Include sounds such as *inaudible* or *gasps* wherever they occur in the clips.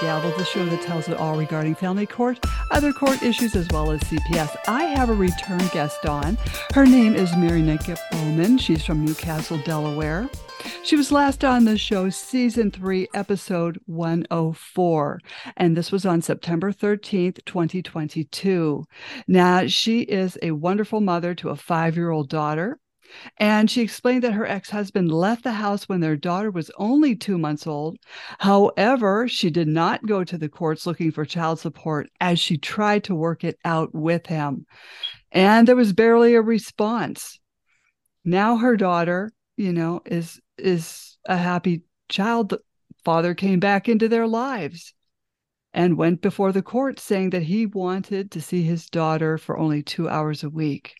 Gavel, the show that tells it all regarding family court, other court issues, as well as CPS. I have a return guest on. Her name is Mary Nika Bowman. She's from Newcastle, Delaware. She was last on the show, season three, episode 104, and this was on September 13th, 2022. Now, she is a wonderful mother to a five year old daughter. And she explained that her ex husband left the house when their daughter was only two months old. However, she did not go to the courts looking for child support as she tried to work it out with him. And there was barely a response. Now her daughter, you know, is is a happy child. The father came back into their lives and went before the court saying that he wanted to see his daughter for only two hours a week.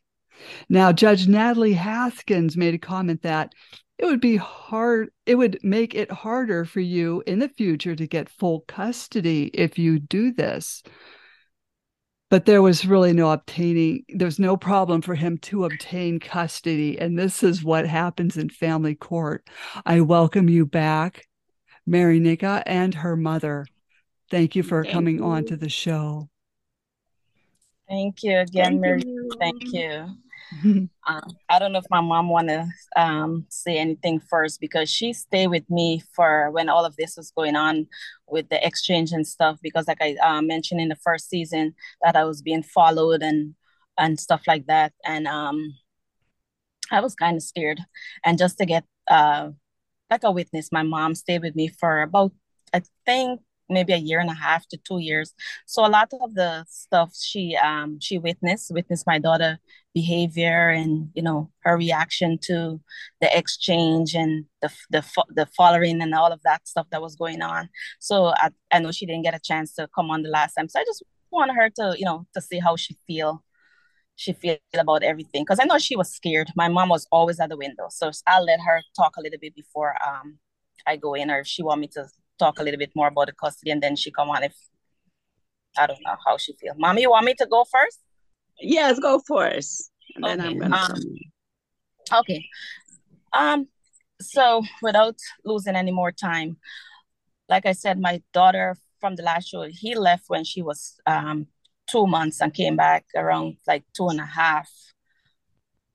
Now, Judge Natalie Haskins made a comment that it would be hard, it would make it harder for you in the future to get full custody if you do this. But there was really no obtaining, there's no problem for him to obtain custody. And this is what happens in family court. I welcome you back, Mary Nika and her mother. Thank you for Thank coming you. on to the show. Thank you again, Thank Mary. You. Thank you. *laughs* um, I don't know if my mom want to um, say anything first because she stayed with me for when all of this was going on with the exchange and stuff. Because like I uh, mentioned in the first season that I was being followed and and stuff like that, and um, I was kind of scared. And just to get uh, like a witness, my mom stayed with me for about I think maybe a year and a half to two years. So a lot of the stuff she um she witnessed witnessed my daughter behavior and you know her reaction to the exchange and the the the following and all of that stuff that was going on. So I, I know she didn't get a chance to come on the last time. So I just want her to you know to see how she feel she feel about everything because I know she was scared. My mom was always at the window, so I'll let her talk a little bit before um I go in, or if she want me to talk a little bit more about the custody and then she come on if I don't know how she feel. Mommy, you want me to go first? Yes, go first. And okay. then I'm gonna um, Okay. Um, so without losing any more time, like I said, my daughter from the last show, he left when she was um two months and came back around like two and a half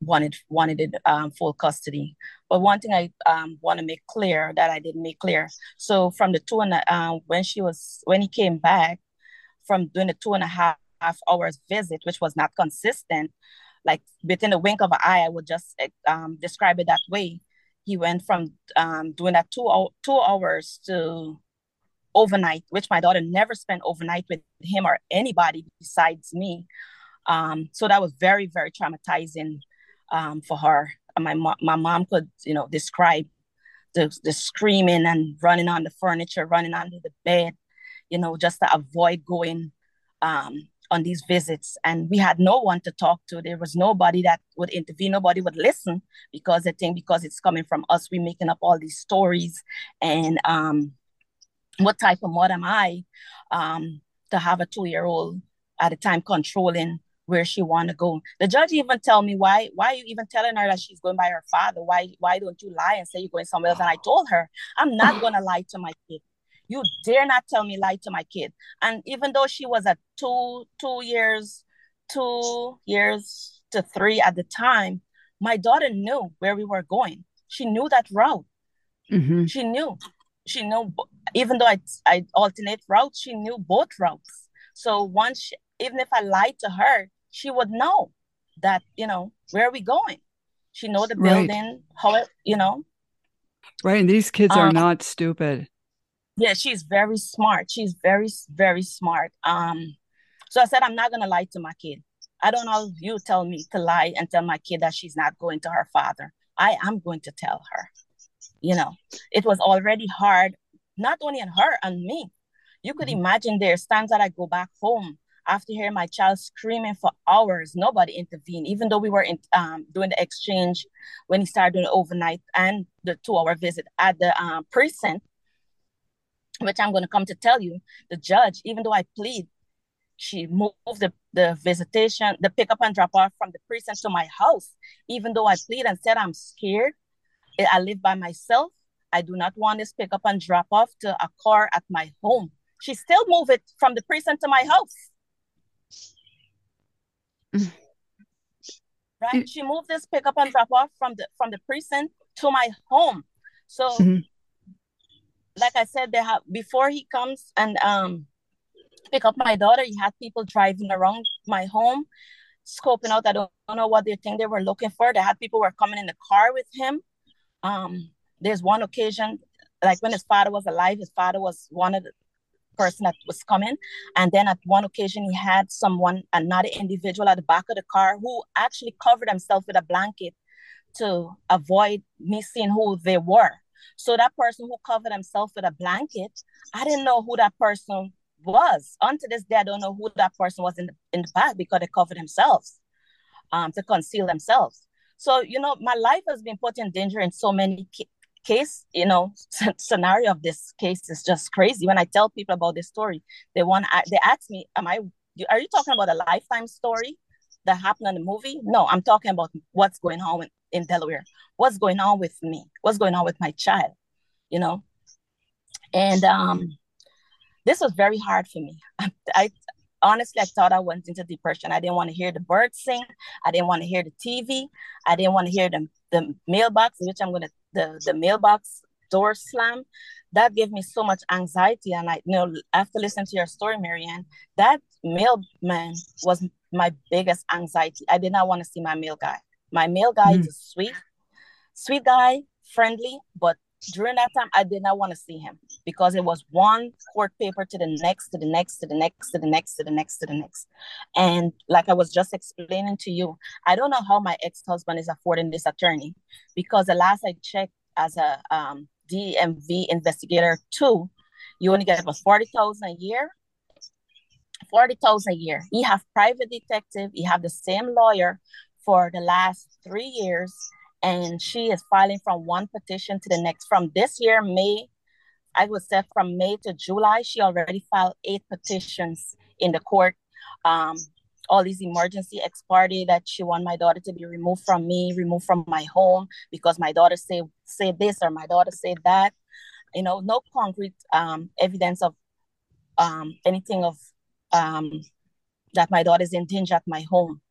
wanted wanted it, um, full custody. But one thing I um, want to make clear that I didn't make clear. So from the two and um, when she was when he came back from doing the two and a half hours visit, which was not consistent, like within the wink of an eye, I would just um, describe it that way. He went from um, doing that two two hours to overnight, which my daughter never spent overnight with him or anybody besides me. Um, so that was very, very traumatizing um, for her. My my mom could, you know, describe the, the screaming and running on the furniture, running under the bed, you know, just to avoid going um, on these visits. And we had no one to talk to. There was nobody that would intervene. Nobody would listen because they think because it's coming from us, we're making up all these stories. And um, what type of mother am I um, to have a two-year-old at a time controlling where she want to go. The judge even tell me why why are you even telling her that she's going by her father? Why why don't you lie and say you're going somewhere else? And I told her I'm not gonna *laughs* lie to my kid. You dare not tell me lie to my kid. And even though she was at two two years two years to three at the time, my daughter knew where we were going. She knew that route. Mm-hmm. She knew. She knew. Even though I I alternate routes, she knew both routes. So once, she, even if I lied to her, she would know that you know where are we going? She know the building right. how it you know. Right and these kids are um, not stupid. Yeah she's very smart. She's very very smart. Um so i said i'm not gonna lie to my kid. I don't know if you tell me to lie and tell my kid that she's not going to her father. I am going to tell her. You know it was already hard not only on her and me. You could mm-hmm. imagine there's times that i go back home after hearing my child screaming for hours, nobody intervened, even though we were in, um, doing the exchange when he started doing overnight and the two hour visit at the um, precinct, which I'm going to come to tell you. The judge, even though I plead, she moved the, the visitation, the pickup and drop off from the precinct to my house, even though I plead and said I'm scared. I live by myself. I do not want this pick up and drop off to a car at my home. She still moved it from the precinct to my house. Mm. right? She moved this pick up and drop off from the from the precinct to my home. So mm-hmm. like I said, they have before he comes and um pick up my daughter, he had people driving around my home, scoping out. I don't, don't know what they think they were looking for. They had people were coming in the car with him. Um, there's one occasion, like when his father was alive, his father was one of the person that was coming. And then at one occasion, he had someone, another individual at the back of the car who actually covered himself with a blanket to avoid me seeing who they were. So that person who covered himself with a blanket, I didn't know who that person was. Until this day, I don't know who that person was in the, in the back because they covered themselves um, to conceal themselves. So, you know, my life has been put in danger in so many case, you know, *laughs* scenario of this case is just crazy. When I tell people about this story, they want they ask me, "Am I? Are you talking about a lifetime story that happened in the movie?" No, I'm talking about what's going on in, Delaware. What's going on with me? What's going on with my child? You know, and um, this was very hard for me. I, *laughs* I honestly, I thought I went into depression. I didn't want to hear the birds sing. I didn't want to hear the TV. I didn't want to hear the, the mailbox, which I'm going to, the, the mailbox door slam. That gave me so much anxiety. And I you know after listening to your story, Marianne, that mailman was my biggest anxiety. I did not want to see my mail guy. My mail guy mm. is sweet, sweet guy, friendly, but during that time, I did not want to see him because it was one court paper to the next, to the next, to the next, to the next, to the next, to the next. And like I was just explaining to you, I don't know how my ex husband is affording this attorney because the last I checked as a um, DMV investigator too, you only get about 40,000 a year. 40,000 a year. He have private detective. He have the same lawyer for the last three years and she is filing from one petition to the next. From this year, May, I would say from May to July, she already filed eight petitions in the court. Um, all these emergency ex parte that she want my daughter to be removed from me, removed from my home because my daughter say say this or my daughter say that. You know, no concrete um, evidence of um, anything of um, that my daughter is in danger at my home.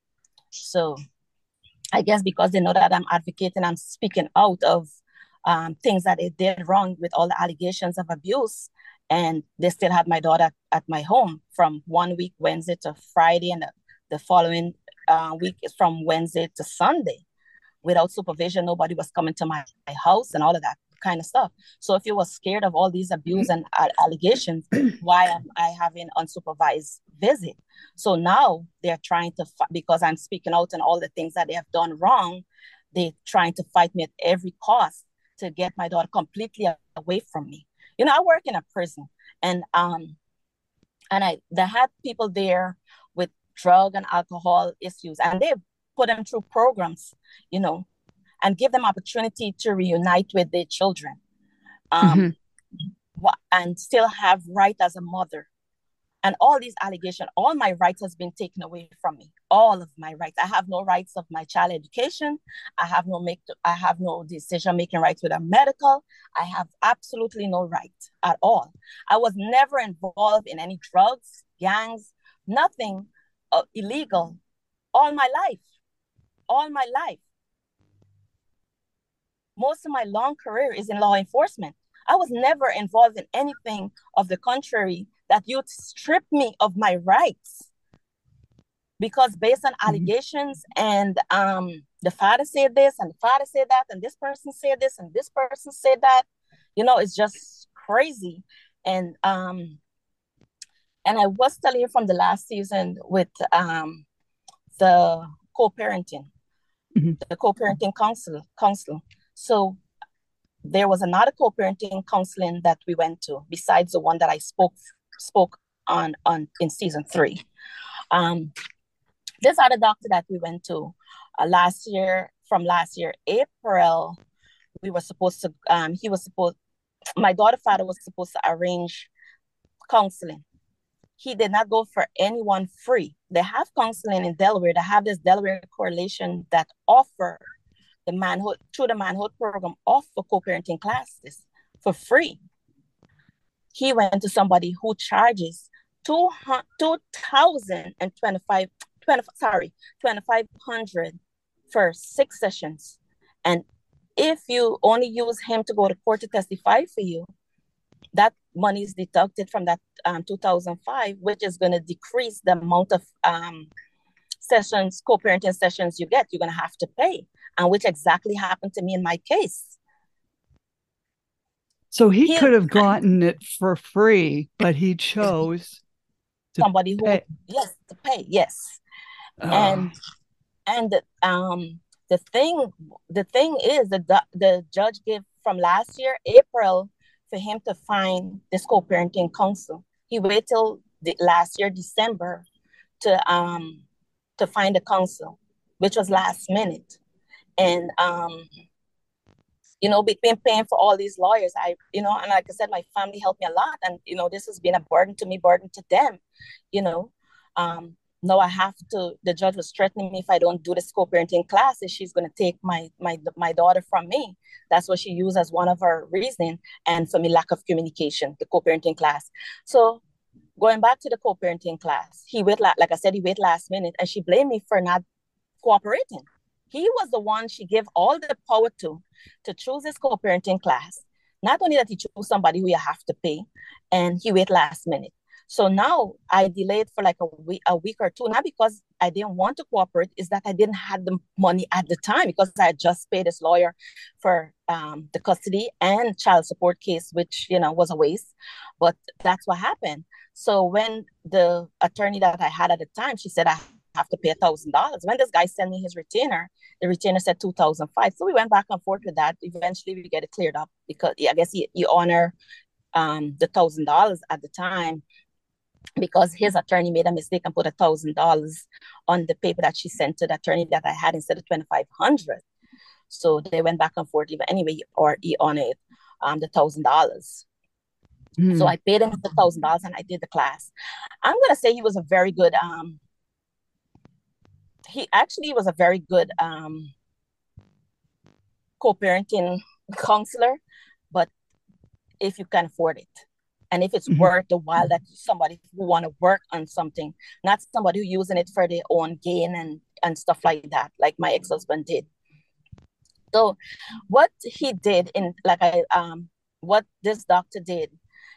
So I guess because they know that I'm advocating, I'm speaking out of um, things that they did wrong with all the allegations of abuse. And they still had my daughter at my home from one week, Wednesday to Friday, and the, the following uh, week is from Wednesday to Sunday. Without supervision, nobody was coming to my, my house and all of that kind of stuff. So if you were scared of all these abuse and allegations, *clears throat* why am I having unsupervised visit? So now they're trying to because I'm speaking out on all the things that they have done wrong. They're trying to fight me at every cost to get my daughter completely away from me. You know, I work in a prison, and um, and I they had people there with drug and alcohol issues, and they put them through programs. You know, and give them opportunity to reunite with their children. Um, mm-hmm. and still have right as a mother. And all these allegations all my rights has been taken away from me. All of my rights. I have no rights of my child education. I have no make i have no decision making rights with a medical. I have absolutely no right at all. I was never involved in any drugs gangs nothing uh, illegal all my life. All my life most of my long career is in law enforcement. I was never involved in anything of the contrary that you'd strip me of my rights. Because based on mm-hmm. allegations and um, the father said this and the father said that and this person said this and this person said that, you know, it's just crazy. And um, and I was telling you from the last season with um, the co-parenting, mm-hmm. the co-parenting council council so there was another co-parenting counseling that we went to besides the one that I spoke spoke on on in season three. Um, this other doctor that we went to uh, last year, from last year April, we were supposed to. Um, he was supposed. My daughter father was supposed to arrange counseling. He did not go for anyone free. They have counseling in Delaware. They have this Delaware correlation that offer the manhood through the manhood program offer co-parenting classes for free. He went to somebody who charges two thousand and twenty-five, 20, sorry, 2500 for six sessions. And if you only use him to go to court to testify for you, that money is deducted from that um, 2005, which is going to decrease the amount of um, sessions, co-parenting sessions you get. You're going to have to pay, and which exactly happened to me in my case. So he, he could have gotten it for free, but he chose somebody who pay. yes to pay yes, uh. and and um the thing the thing is that the, the judge gave from last year April for him to find the co-parenting counsel. He waited till the last year December to um to find a counsel, which was last minute, and um you know between paying for all these lawyers i you know and like i said my family helped me a lot and you know this has been a burden to me burden to them you know um no, I have to. The judge was threatening me if I don't do the co-parenting classes, she's going to take my my my daughter from me. That's what she used as one of her reasoning, and for me, lack of communication, the co-parenting class. So, going back to the co-parenting class, he wait like I said, he wait last minute, and she blamed me for not cooperating. He was the one she gave all the power to to choose his co-parenting class. Not only that he chose somebody who you have to pay, and he wait last minute. So now I delayed for like a week, a week or two, not because I didn't want to cooperate, is that I didn't have the money at the time because I just paid this lawyer for um, the custody and child support case, which you know was a waste. But that's what happened. So when the attorney that I had at the time, she said I have to pay a thousand dollars. When this guy sent me his retainer, the retainer said two thousand five. So we went back and forth with that. Eventually, we get it cleared up because I guess you, you honor um, the thousand dollars at the time because his attorney made a mistake and put a thousand dollars on the paper that she sent to the attorney that I had instead of twenty five hundred. So they went back and forth. Even anyway, or he honored um the thousand dollars. Mm. So I paid him the thousand dollars and I did the class. I'm gonna say he was a very good um. He actually was a very good um co-parenting counselor, but if you can afford it and if it's mm-hmm. worth the while that somebody who want to work on something not somebody who using it for their own gain and and stuff like that like my ex-husband did so what he did in like i um what this doctor did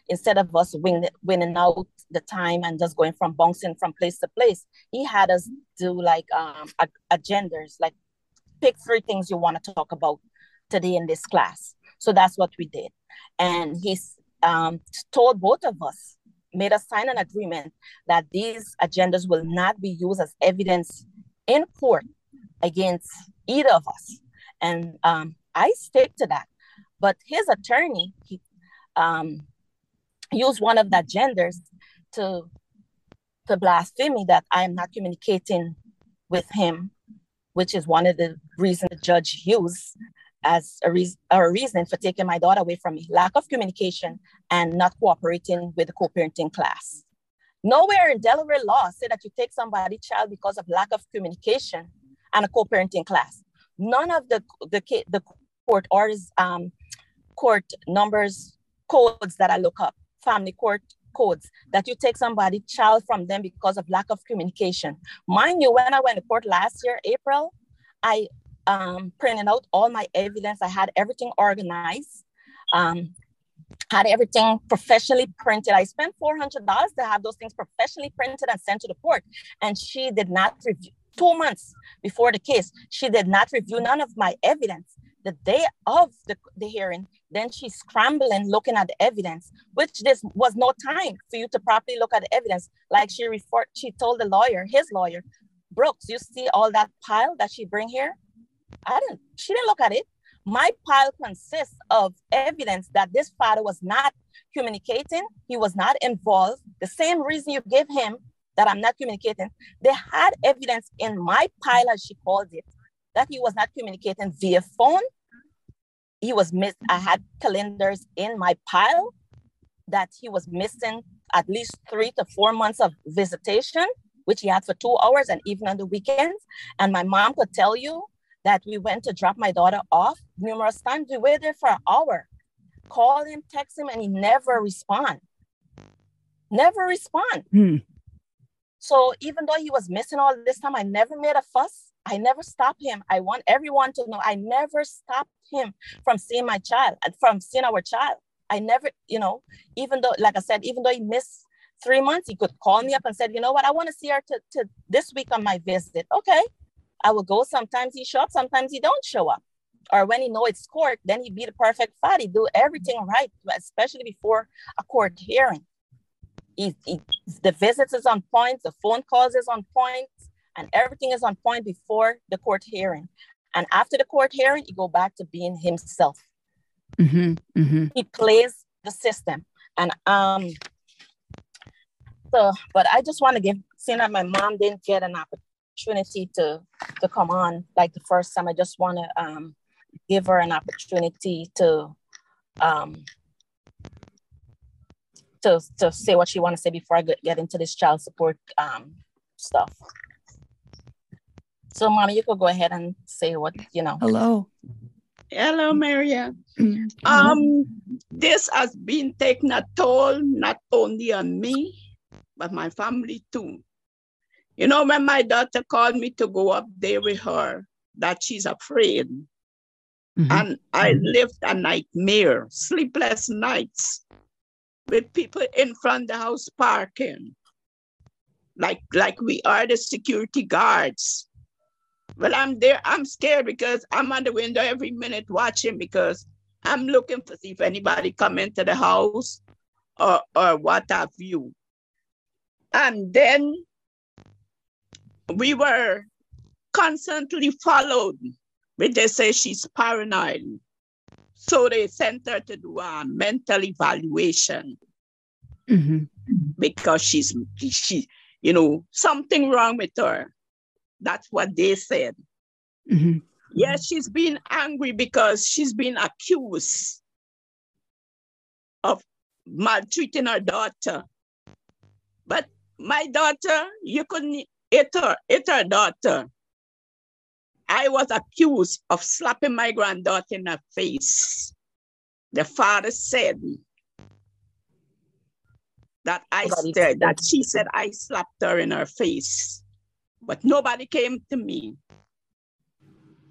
instead of us win, winning out the time and just going from bouncing from place to place he had us do like um agendas like pick three things you want to talk about today in this class so that's what we did and he's um, told both of us, made us sign an agreement that these agendas will not be used as evidence in court against either of us. And um, I stick to that. But his attorney, he um, used one of the genders to to blaspheme me that I am not communicating with him, which is one of the reasons the judge used as a, re- a reason for taking my daughter away from me. Lack of communication and not cooperating with the co-parenting class. Nowhere in delaware law say that you take somebody's child because of lack of communication and a co-parenting class. None of the the, the court orders um, court numbers codes that i look up family court codes that you take somebody child from them because of lack of communication mind you when i went to court last year april i um, printed out all my evidence. I had everything organized, um, had everything professionally printed. I spent $400 to have those things professionally printed and sent to the court. And she did not review, two months before the case, she did not review none of my evidence. The day of the, the hearing, then she's scrambling looking at the evidence, which this was no time for you to properly look at the evidence. Like she referred, she told the lawyer, his lawyer, Brooks, you see all that pile that she bring here? I didn't, she didn't look at it. My pile consists of evidence that this father was not communicating, he was not involved. The same reason you gave him that I'm not communicating, they had evidence in my pile, as she called it, that he was not communicating via phone. He was missed. I had calendars in my pile that he was missing at least three to four months of visitation, which he had for two hours and even on the weekends. And my mom could tell you that we went to drop my daughter off numerous times. We waited there for an hour call him, text him, and he never respond. Never respond. Hmm. So even though he was missing all this time, I never made a fuss. I never stopped him. I want everyone to know I never stopped him from seeing my child, uh, from seeing our child. I never, you know, even though, like I said, even though he missed three months, he could call me up and said, you know what, I want to see her to, to this week on my visit. Okay. I will go. Sometimes he show up, sometimes he don't show up. Or when he know it's court, then he be the perfect father. He do everything right, especially before a court hearing. He, he, the visits is on point, the phone calls is on point, and everything is on point before the court hearing. And after the court hearing, he go back to being himself. Mm-hmm. Mm-hmm. He plays the system. And um, so, but I just want to give, seeing that my mom didn't get an opportunity to to come on like the first time, I just want to um, give her an opportunity to um, to to say what she want to say before I get, get into this child support um, stuff. So, mommy, you could go ahead and say what you know. Hello. Hello, Maria. Um, this has been taken a toll not only on me, but my family too. You know, when my daughter called me to go up there with her, that she's afraid. Mm-hmm. And I lived a nightmare, sleepless nights with people in front of the house parking. Like, like we are the security guards. Well, I'm there, I'm scared because I'm on the window every minute watching because I'm looking to see if anybody come into the house or, or what have you. And then we were constantly followed. But they say she's paranoid. So they sent her to do a mental evaluation mm-hmm. because she's she, you know, something wrong with her. That's what they said. Mm-hmm. Yes, she's been angry because she's been accused of maltreating her daughter. But my daughter, you couldn't hit her, hit her daughter. I was accused of slapping my granddaughter in the face. The father said that I said that she said I slapped her in her face, but nobody came to me.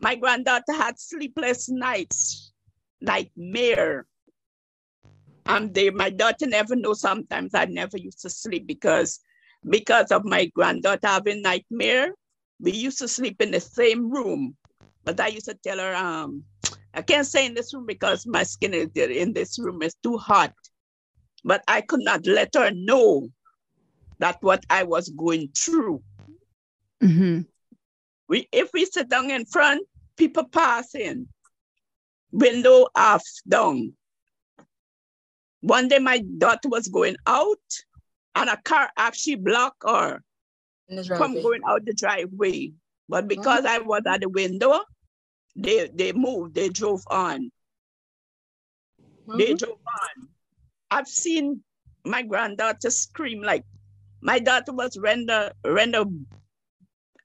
My granddaughter had sleepless nights, nightmare. And they, my daughter never know. Sometimes I never used to sleep because because of my granddaughter having nightmare. We used to sleep in the same room, but I used to tell her, um, I can't stay in this room because my skin is in this room is too hot. But I could not let her know that what I was going through. Mm-hmm. We, if we sit down in front, people pass in, window half down. One day my daughter was going out and a car actually blocked her from going out the driveway. But because mm-hmm. I was at the window, they they moved, they drove on. Mm-hmm. They drove on. I've seen my granddaughter scream like my daughter was render render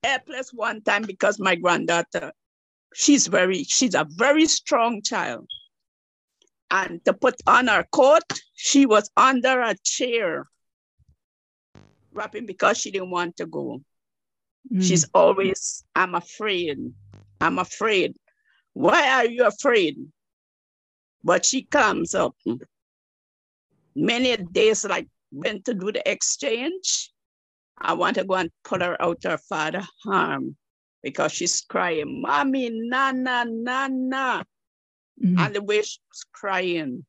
helpless one time because my granddaughter, she's very, she's a very strong child. And to put on her coat, she was under a chair rapping because she didn't want to go. Mm. She's always, I'm afraid. I'm afraid. Why are you afraid? But she comes up. Many days, like went to do the exchange. I want to go and pull her out her father arm because she's crying, Mommy, Nana, Nana. Mm. And the way she was crying,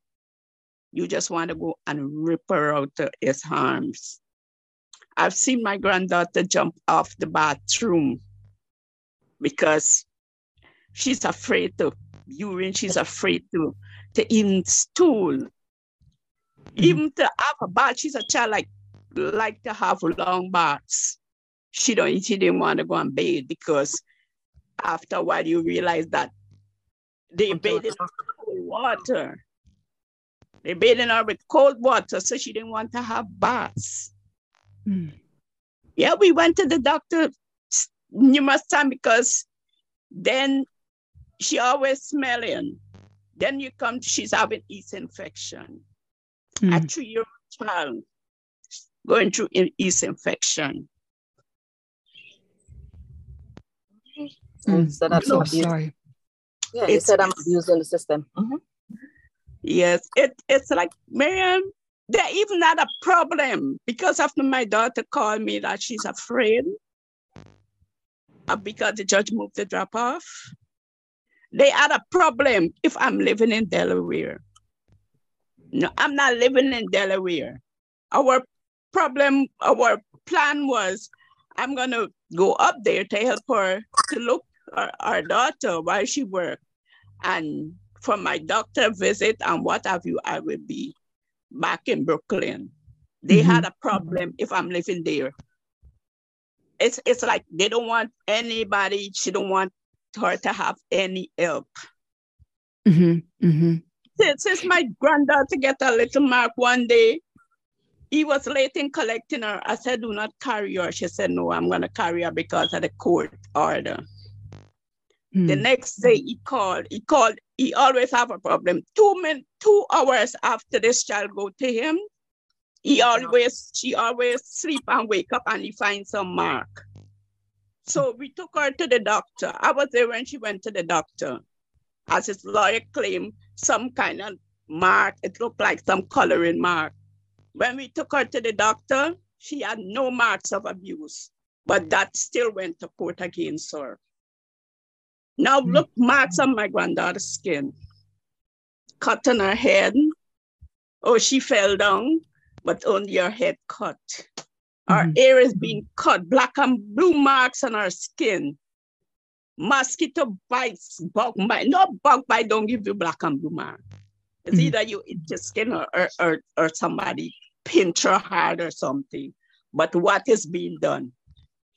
you just want to go and rip her out of his arms. I've seen my granddaughter jump off the bathroom because she's afraid to urine, she's afraid to, to even stool. Mm-hmm. Even to have a bath, she's a child like like to have long baths. She don't she didn't want to go and bathe because after a while you realize that they bathe in cold water. They bathing her with cold water, so she didn't want to have baths. Mm. Yeah, we went to the doctor numerous times because then she always smelling. Then you come, she's having yeast infection. Mm. A three-year-old child going through yeast infection. Mm. So that's oh, sorry. Yeah, you said I'm abusing the system. Mm-hmm. Yes, it, it's like, Miriam, they even had a problem because after my daughter called me that she's afraid because the judge moved the drop off. They had a problem if I'm living in Delaware. No, I'm not living in Delaware. Our problem, our plan was I'm gonna go up there to help her to look our, our daughter while she worked. And for my doctor visit and what have you, I will be back in Brooklyn. They mm-hmm. had a problem if I'm living there. It's it's like they don't want anybody, she don't want her to have any help. Mm-hmm. Mm-hmm. Since, since my granddaughter get a little mark one day, he was late in collecting her. I said, do not carry her. She said, no, I'm going to carry her because of the court order. Mm. The next day he called, he called, he always have a problem. Two min, two hours after this child go to him, he always, she always sleep and wake up and he finds some mark. So we took her to the doctor. I was there when she went to the doctor. As his lawyer claimed, some kind of mark, it looked like some coloring mark. When we took her to the doctor, she had no marks of abuse, but that still went to court against her. Now mm. look, marks on my granddaughter's skin. Cut on her head. Oh, she fell down, but only her head cut. Her mm. hair is being cut, black and blue marks on her skin. Mosquito bites, bug bite. No bug bite don't give you black and blue mark. It's mm. either you eat your skin or, or, or, or somebody pinch her hard or something. But what is being done?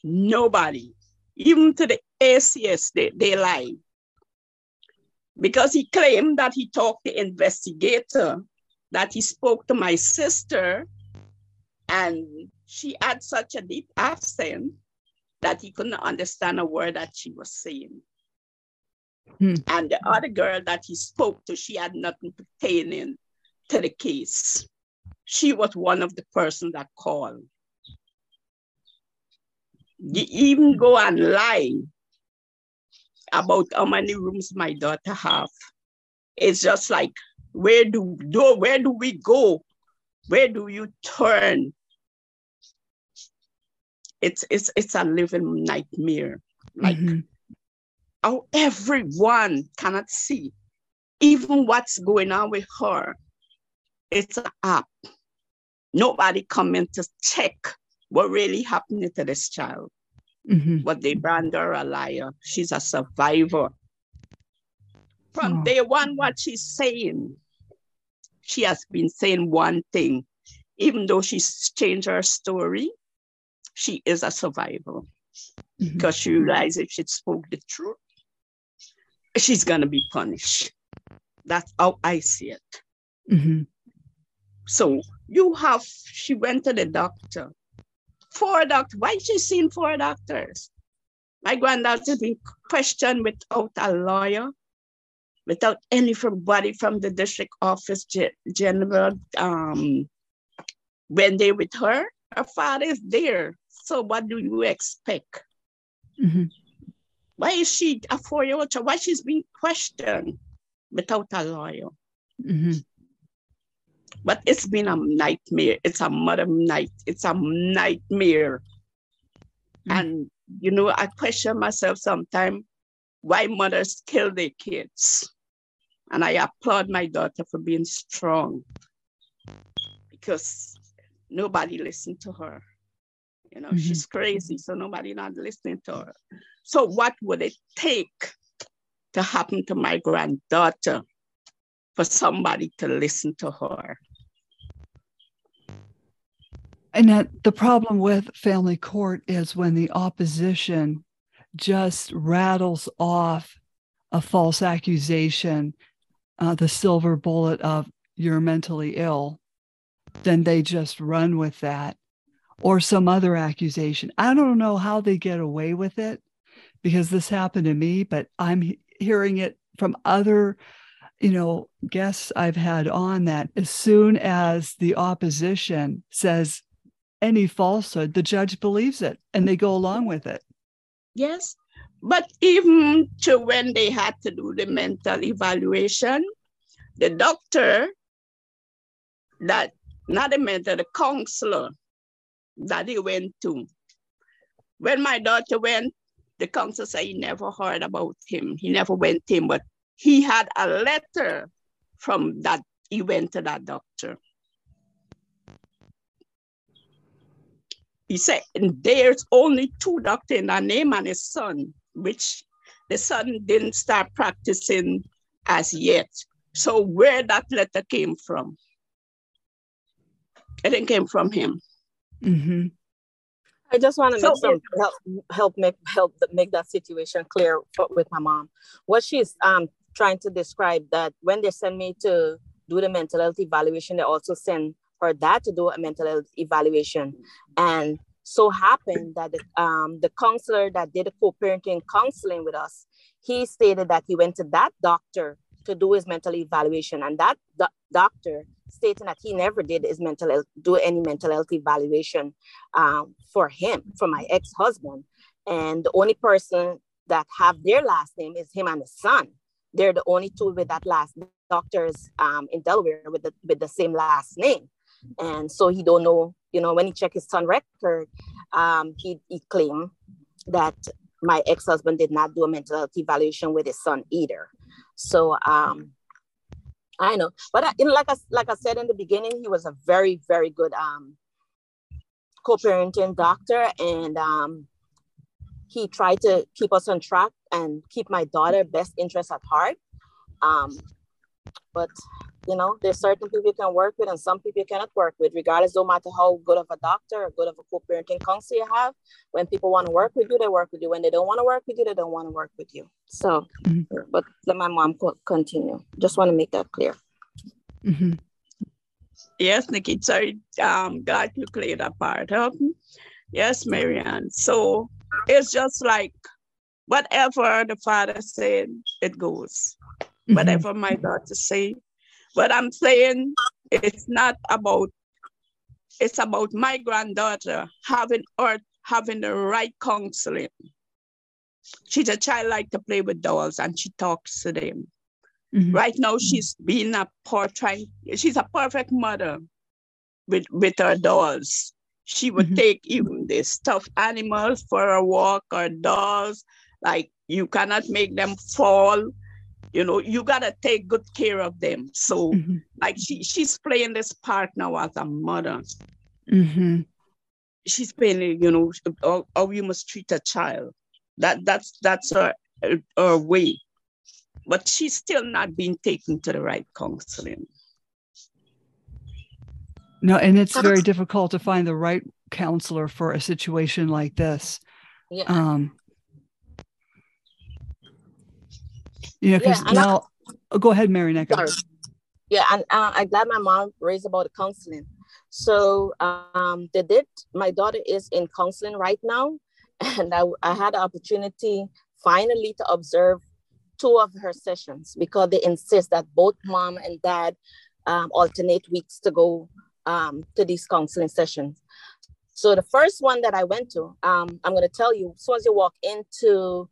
Nobody. Even to the ACS, they, they lie. Because he claimed that he talked to investigator, that he spoke to my sister, and she had such a deep accent that he couldn't understand a word that she was saying. Hmm. And the other girl that he spoke to, she had nothing pertaining to the case. She was one of the person that called. You even go and lie about how many rooms my daughter have. It's just like, where do, do where do we go? Where do you turn? It's it's it's a living nightmare. Like mm-hmm. how everyone cannot see even what's going on with her. It's an app. Nobody coming to check what really happened to this child. Mm-hmm. But they brand her a liar. She's a survivor. From oh. day one, what she's saying, she has been saying one thing. Even though she's changed her story, she is a survivor. Mm-hmm. Because she realized if she spoke the truth, she's gonna be punished. That's how I see it. Mm-hmm. So you have, she went to the doctor four doctors. Why she seen four doctors? My granddaughter been questioned without a lawyer, without anybody from the district office general. Um, when they with her, her father is there. So what do you expect? Mm-hmm. Why is she a four-year-old child? Why she's being questioned without a lawyer? Mm-hmm. But it's been a nightmare. It's a mother night. It's a nightmare. Mm-hmm. And you know, I question myself sometimes why mothers kill their kids. And I applaud my daughter for being strong because nobody listened to her. You know, mm-hmm. she's crazy, so nobody not listening to her. So what would it take to happen to my granddaughter for somebody to listen to her. And that the problem with family court is when the opposition just rattles off a false accusation, uh, the silver bullet of you're mentally ill, then they just run with that or some other accusation. I don't know how they get away with it because this happened to me, but I'm hearing it from other you know, guests I've had on that as soon as the opposition says any falsehood, the judge believes it and they go along with it. Yes. But even to when they had to do the mental evaluation, the doctor that not the mentor, the counselor that he went to. When my daughter went, the counselor said he never heard about him. He never went to him, but he had a letter from that. He went to that doctor. He said, there's only two doctors in that name and his son, which the son didn't start practicing as yet. So where that letter came from? It came from him. Mm-hmm. I just want to so, some help help make help make that situation clear for, with my mom. What she's um trying to describe that when they send me to do the mental health evaluation, they also send her dad to do a mental health evaluation, and so happened that the, um, the counselor that did co-parenting counseling with us, he stated that he went to that doctor to do his mental evaluation, and that do- doctor stating that he never did his mental health, do any mental health evaluation um, for him, for my ex-husband. And the only person that have their last name is him and his son. They're the only two with that last doctors um, in Delaware with the with the same last name. And so he don't know, you know, when he checked his son record, um, he, he claimed that my ex-husband did not do a mental health evaluation with his son either. So um, I know, but I, you know, like I like I said in the beginning, he was a very very good um, co-parenting doctor, and um, he tried to keep us on track and keep my daughter best interest at heart. Um, but you know, there's certain people you can work with and some people you cannot work with, regardless, no matter how good of a doctor or good of a co-parenting counselor you have. When people want to work with you, they work with you. When they don't want to work with you, they don't want to work with you. So, mm-hmm. but let my mom continue. Just want to make that clear. Mm-hmm. Yes, Nikki. Sorry, um, glad you cleared that part up. Yes, Marianne. So it's just like whatever the father said, it goes. Mm-hmm. Whatever my daughter say, but I'm saying it's not about, it's about my granddaughter having or having the right counseling. She's a child like to play with dolls and she talks to them. Mm-hmm. Right now, she's being a poor trying, she's a perfect mother with, with her dolls. She would mm-hmm. take even the stuffed animals for a walk or dolls. Like you cannot make them fall you know you gotta take good care of them so mm-hmm. like she she's playing this part now as a mother mm-hmm. she's playing you know how, how you must treat a child that that's that's her, her way but she's still not being taken to the right counseling no and it's very difficult to find the right counselor for a situation like this yeah. um You know, because yeah, now, I, oh, go ahead, Mary Sorry. Yeah, and uh, I'm glad my mom raised about the counseling. So um, they did. My daughter is in counseling right now, *laughs* and I, I had the opportunity finally to observe two of her sessions because they insist that both mom and dad um, alternate weeks to go um, to these counseling sessions. So the first one that I went to, um, I'm going to tell you, as soon as you walk into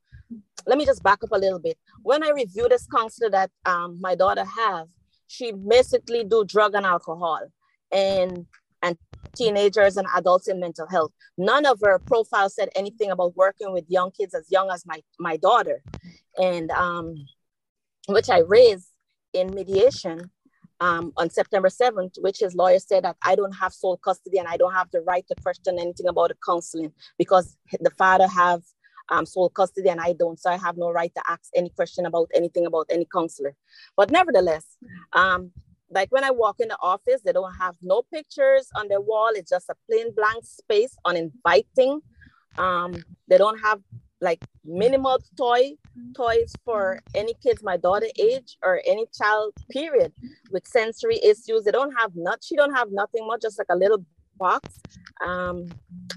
let me just back up a little bit. When I review this counselor that um, my daughter have, she basically do drug and alcohol and and teenagers and adults in mental health. None of her profile said anything about working with young kids as young as my my daughter, and um, which I raised in mediation um, on September 7th, which his lawyer said that I don't have sole custody and I don't have the right to question anything about the counseling because the father have um, sole custody and I don't. So I have no right to ask any question about anything about any counselor. But nevertheless, um, like when I walk in the office, they don't have no pictures on their wall. It's just a plain blank space, uninviting. Um, they don't have like minimal toy toys for any kids my daughter age or any child period with sensory issues. They don't have not she don't have nothing much, just like a little box, um,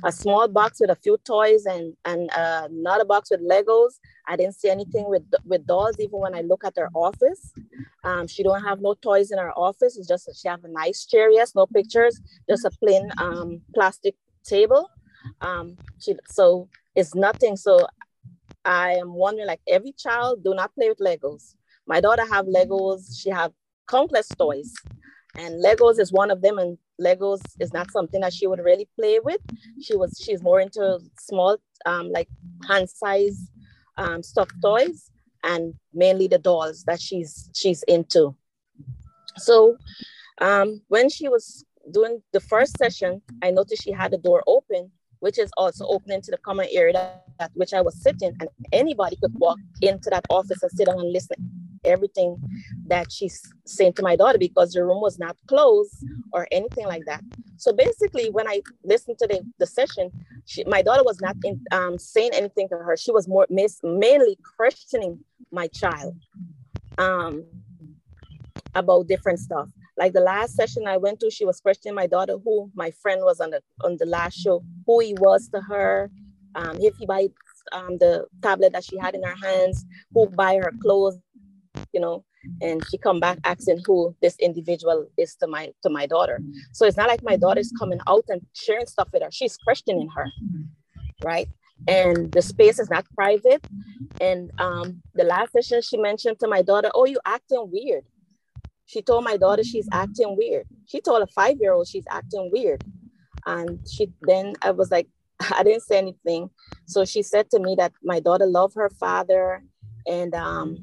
a small box with a few toys and, and uh, another box with Legos. I didn't see anything with, with dolls, even when I look at her office. Um, she don't have no toys in her office. It's just she have a nice chair, yes, no pictures, just a plain um, plastic table. Um, she, so it's nothing. So I am wondering, like every child, do not play with Legos. My daughter have Legos. She have countless toys and legos is one of them and legos is not something that she would really play with. She was she's more into small um, like hand size um, stuffed toys and mainly the dolls that she's she's into. So um, when she was doing the first session i noticed she had the door open which is also opening to the common area that which i was sitting and anybody could walk into that office and sit down and listen everything that she's saying to my daughter because the room was not closed or anything like that. So basically, when I listened to the, the session, she, my daughter was not in, um, saying anything to her. She was more miss, mainly questioning my child um, about different stuff. Like the last session I went to, she was questioning my daughter who my friend was on the on the last show, who he was to her, um, if he buy um, the tablet that she had in her hands, who buy her clothes, you know and she come back asking who this individual is to my to my daughter. So it's not like my daughter's coming out and sharing stuff with her. She's questioning her right? And the space is not private. And um, the last session she mentioned to my daughter oh you acting weird. She told my daughter she's acting weird. She told a five-year-old she's acting weird. And she then i was like *laughs* i didn't say anything. So she said to me that my daughter loved her father. And um,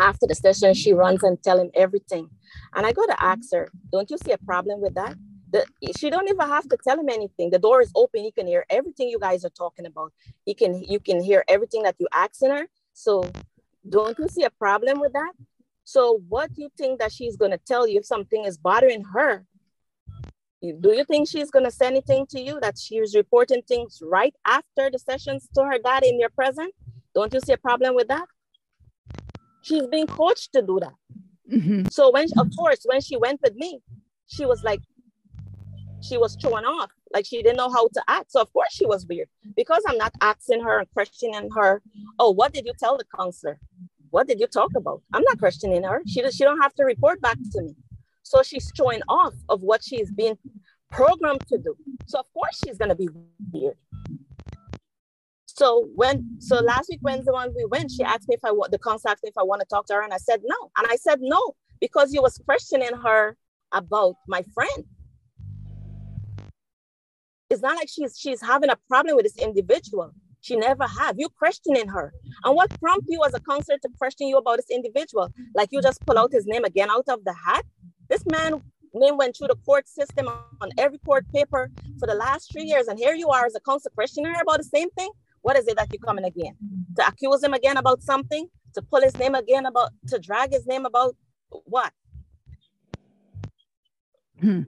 after the session, she runs and tell him everything. And I got to ask her, don't you see a problem with that? The, she don't even have to tell him anything. The door is open. He can hear everything you guys are talking about. He can you can hear everything that you asking her. So don't you see a problem with that? So what do you think that she's gonna tell you if something is bothering her? Do you think she's gonna say anything to you that she's reporting things right after the sessions to her dad in your present? Don't you see a problem with that? She's being coached to do that. Mm-hmm. So when, of course, when she went with me, she was like, she was thrown off, like she didn't know how to act. So of course she was weird because I'm not asking her and questioning her. Oh, what did you tell the counselor? What did you talk about? I'm not questioning her. She does, she don't have to report back to me. So she's showing off of what she's being programmed to do. So of course she's gonna be weird. So when so last week when the one we went, she asked me if I want the counselor asked me if I want to talk to her, and I said no. And I said no because you was questioning her about my friend. It's not like she's she's having a problem with this individual. She never have. You questioning her. And what prompted you as a counselor to question you about this individual? Like you just pull out his name again out of the hat? This man name went through the court system on every court paper for the last three years. And here you are as a counselor questioning her about the same thing. What is it that you're coming again? To accuse him again about something? To pull his name again about, to drag his name about what? Hmm.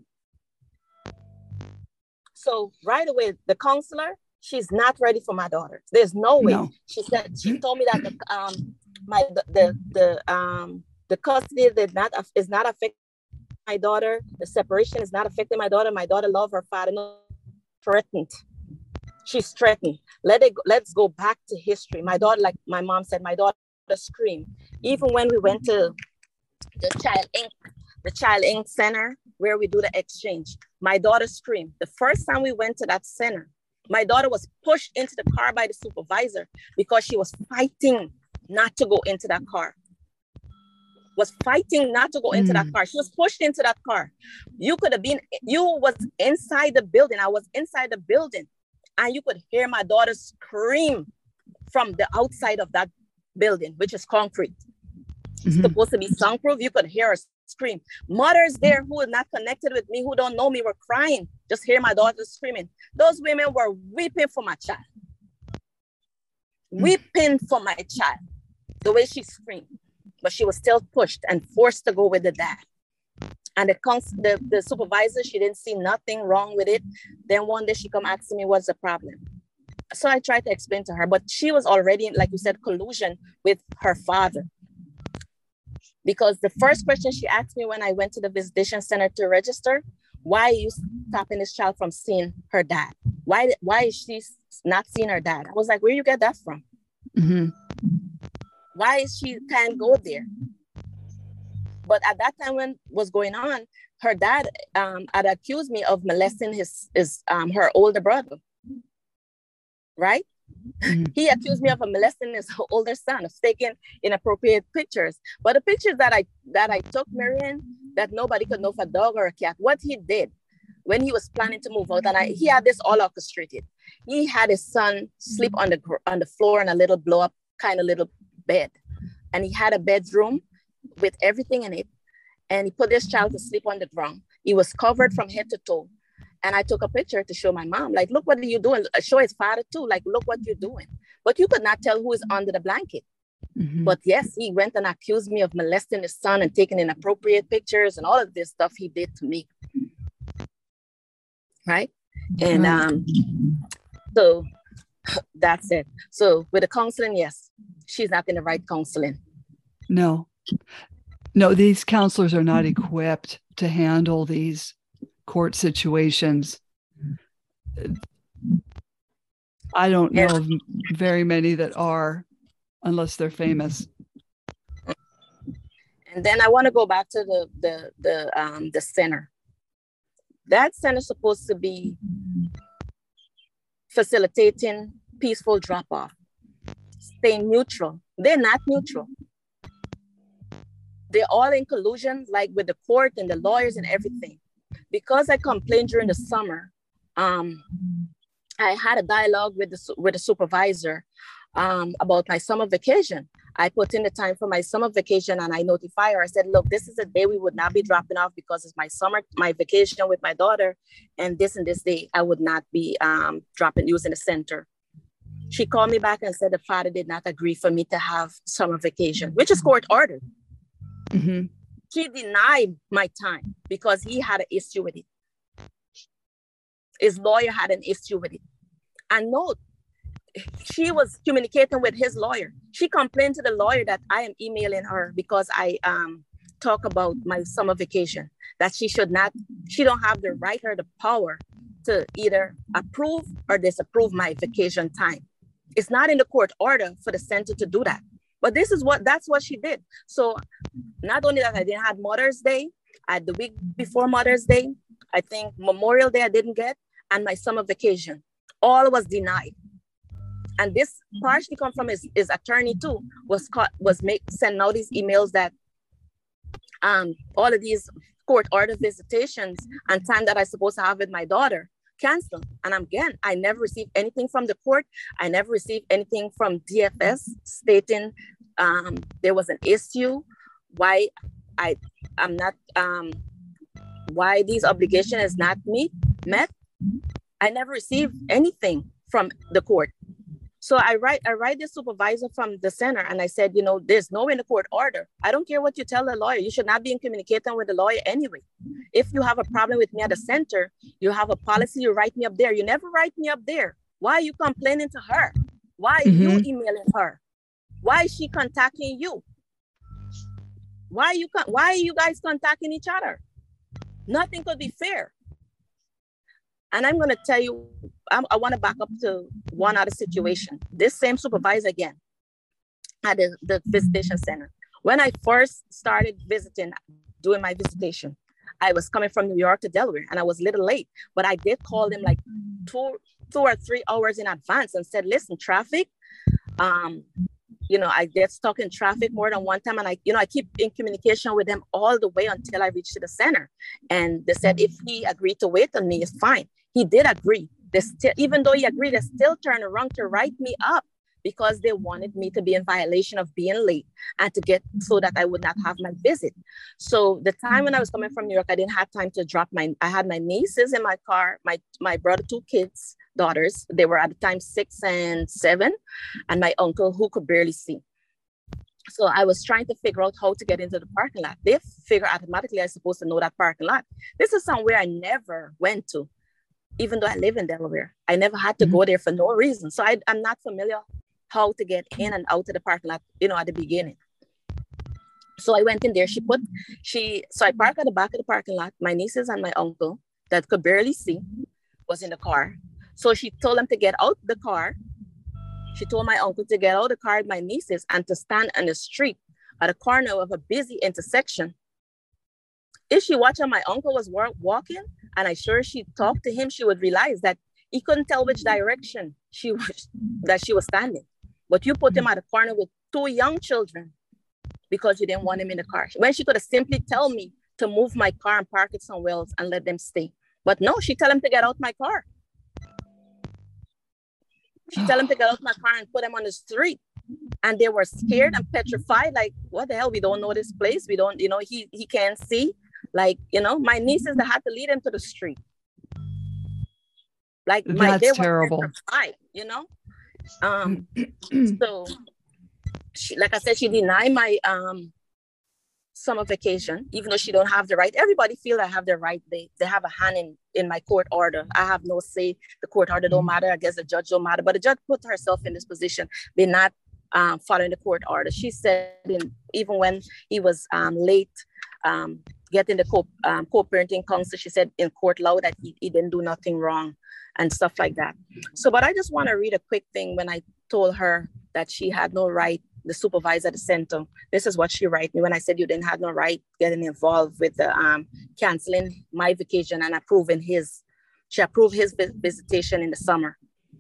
So right away, the counselor, she's not ready for my daughter. There's no way. No. She said she told me that the um my the the, the um the custody did not is not affecting my daughter. The separation is not affecting my daughter. My daughter love her father. No, threatened she's threatened. Let it go. let's go back to history. My daughter, like my mom said, my daughter screamed. Even when we went to the Child Inc., the Child Inc. Center where we do the exchange, my daughter screamed. The first time we went to that center, my daughter was pushed into the car by the supervisor because she was fighting not to go into that car was fighting not to go into mm. that car. She was pushed into that car. You could have been, you was inside the building. I was inside the building and you could hear my daughter scream from the outside of that building, which is concrete. It's mm-hmm. supposed to be soundproof. You could hear her scream. Mothers there who are not connected with me, who don't know me, were crying. Just hear my daughter screaming. Those women were weeping for my child. Mm-hmm. Weeping for my child. The way she screamed. But she was still pushed and forced to go with the dad and the, cons- the the supervisor she didn't see nothing wrong with it then one day she come asking me what's the problem so i tried to explain to her but she was already like you said collusion with her father because the first question she asked me when i went to the visitation center to register why are you stopping this child from seeing her dad? Why why is she not seeing her dad? I was like, where you get that from? Mm-hmm. Why is she can't go there? But at that time when was going on, her dad um, had accused me of molesting his, his um, her older brother. Right? Mm-hmm. He accused me of molesting his *laughs* older son, of taking inappropriate pictures. But the pictures that I that I took, Marianne, that nobody could know if a dog or a cat, what he did when he was planning to move out, and I, he had this all orchestrated. He had his son sleep on the on the floor in a little blow up kind of little bed, and he had a bedroom with everything in it and he put this child to sleep on the ground. He was covered from head to toe. And I took a picture to show my mom, like, look, what are you doing? Show his father too, like, look what you're doing. But you could not tell who is under the blanket. Mm-hmm. But yes, he went and accused me of molesting his son and taking inappropriate pictures and all of this stuff he did to me. Right? And um, so *laughs* that's it. So with the counseling, yes, she's not in the right counseling. No. No, these counselors are not equipped to handle these court situations. I don't know very many that are, unless they're famous. And then I want to go back to the the the um, the center. That center is supposed to be facilitating peaceful drop off, staying neutral. They're not neutral they're all in collusion, like with the court and the lawyers and everything. Because I complained during the summer, um, I had a dialogue with the with the supervisor um, about my summer vacation. I put in the time for my summer vacation and I notify her. I said, look, this is a day we would not be dropping off because it's my summer, my vacation with my daughter. And this and this day, I would not be um, dropping in the center. She called me back and said the father did not agree for me to have summer vacation, which is court ordered. Mm-hmm. He denied my time because he had an issue with it. His lawyer had an issue with it. And no, she was communicating with his lawyer. She complained to the lawyer that I am emailing her because I um, talk about my summer vacation, that she should not, she don't have the right or the power to either approve or disapprove my vacation time. It's not in the court order for the center to do that. But this is what that's what she did. So not only that I didn't have Mother's Day, I had the week before Mother's Day, I think Memorial Day I didn't get, and my summer vacation. All was denied. And this partially come from his, his attorney too, was caught was make send out these emails that um all of these court order visitations and time that I supposed to have with my daughter canceled. And again, I never received anything from the court. I never received anything from DFS stating um, there was an issue, why I I'm not um, why these obligation is not meet met. I never received anything from the court. So I write I write the supervisor from the center and I said, you know, there's no in the court order. I don't care what you tell the lawyer. You should not be in communicating with the lawyer anyway. If you have a problem with me at the center, you have a policy, you write me up there. You never write me up there. Why are you complaining to her? Why are mm-hmm. you emailing her? Why is she contacting you? Why are you why are you guys contacting each other? Nothing could be fair. And I'm going to tell you, I'm, i want to back up to one other situation. This same supervisor again at the, the visitation center. When I first started visiting, doing my visitation, I was coming from New York to Delaware and I was a little late, but I did call them like two, two or three hours in advance and said, listen, traffic, um, you know, I get stuck in traffic more than one time. And I, you know, I keep in communication with them all the way until I reach to the center. And they said, if he agreed to wait on me, it's fine. He did agree. They still, even though he agreed, they still turned around to write me up because they wanted me to be in violation of being late and to get so that I would not have my visit. So the time when I was coming from New York, I didn't have time to drop my. I had my nieces in my car, my my brother, two kids, daughters. They were at the time six and seven, and my uncle who could barely see. So I was trying to figure out how to get into the parking lot. They figure automatically I'm supposed to know that parking lot. This is somewhere I never went to even though I live in Delaware. I never had to mm-hmm. go there for no reason. So I, I'm not familiar how to get in and out of the parking lot, you know, at the beginning. So I went in there. She put, she, so I parked at the back of the parking lot, my nieces and my uncle. that could barely see was in the car. So she told them to get out the car. She told my uncle to get out the car my nieces and to stand on the street at a corner of a busy intersection. If she watched how my uncle was walking, and I sure she talked to him, she would realize that he couldn't tell which direction she was that she was standing. But you put him at a corner with two young children because you didn't want him in the car. When she could have simply tell me to move my car and park it somewhere else and let them stay. But no, she tell him to get out my car. She tell him to get out my car and put him on the street. And they were scared and petrified, like, what the hell? We don't know this place. We don't, you know, he he can't see. Like, you know, my nieces that had to lead him to the street. Like my That's terrible. you know? Um *clears throat* so she like I said, she denied my um summer vacation, even though she don't have the right. Everybody feel I have the right. They they have a hand in in my court order. I have no say. The court order don't matter. I guess the judge don't matter. But the judge put herself in this position. They're not um, following the court order. She said in, even when he was um, late um, getting the co um, co-parenting counsel, she said in court law that he, he didn't do nothing wrong and stuff like that. So, but I just want to read a quick thing when I told her that she had no right the supervisor at the center. This is what she wrote me when I said you didn't have no right getting involved with the um, canceling my vacation and approving his. She approved his visitation in the summer,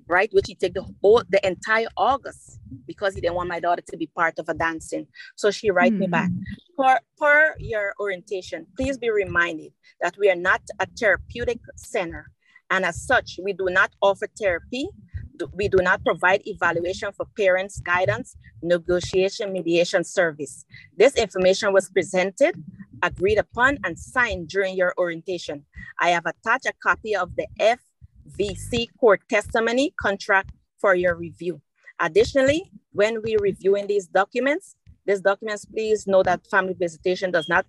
right? Which he take the whole the entire August because he didn't want my daughter to be part of a dancing. So she write mm. me back. Hmm. Per, per your orientation, please be reminded that we are not a therapeutic center. And as such, we do not offer therapy we do not provide evaluation for parents guidance, negotiation, mediation service. This information was presented, agreed upon, and signed during your orientation. I have attached a copy of the FVC court testimony contract for your review. Additionally, when we're reviewing these documents, these documents, please know that family visitation does not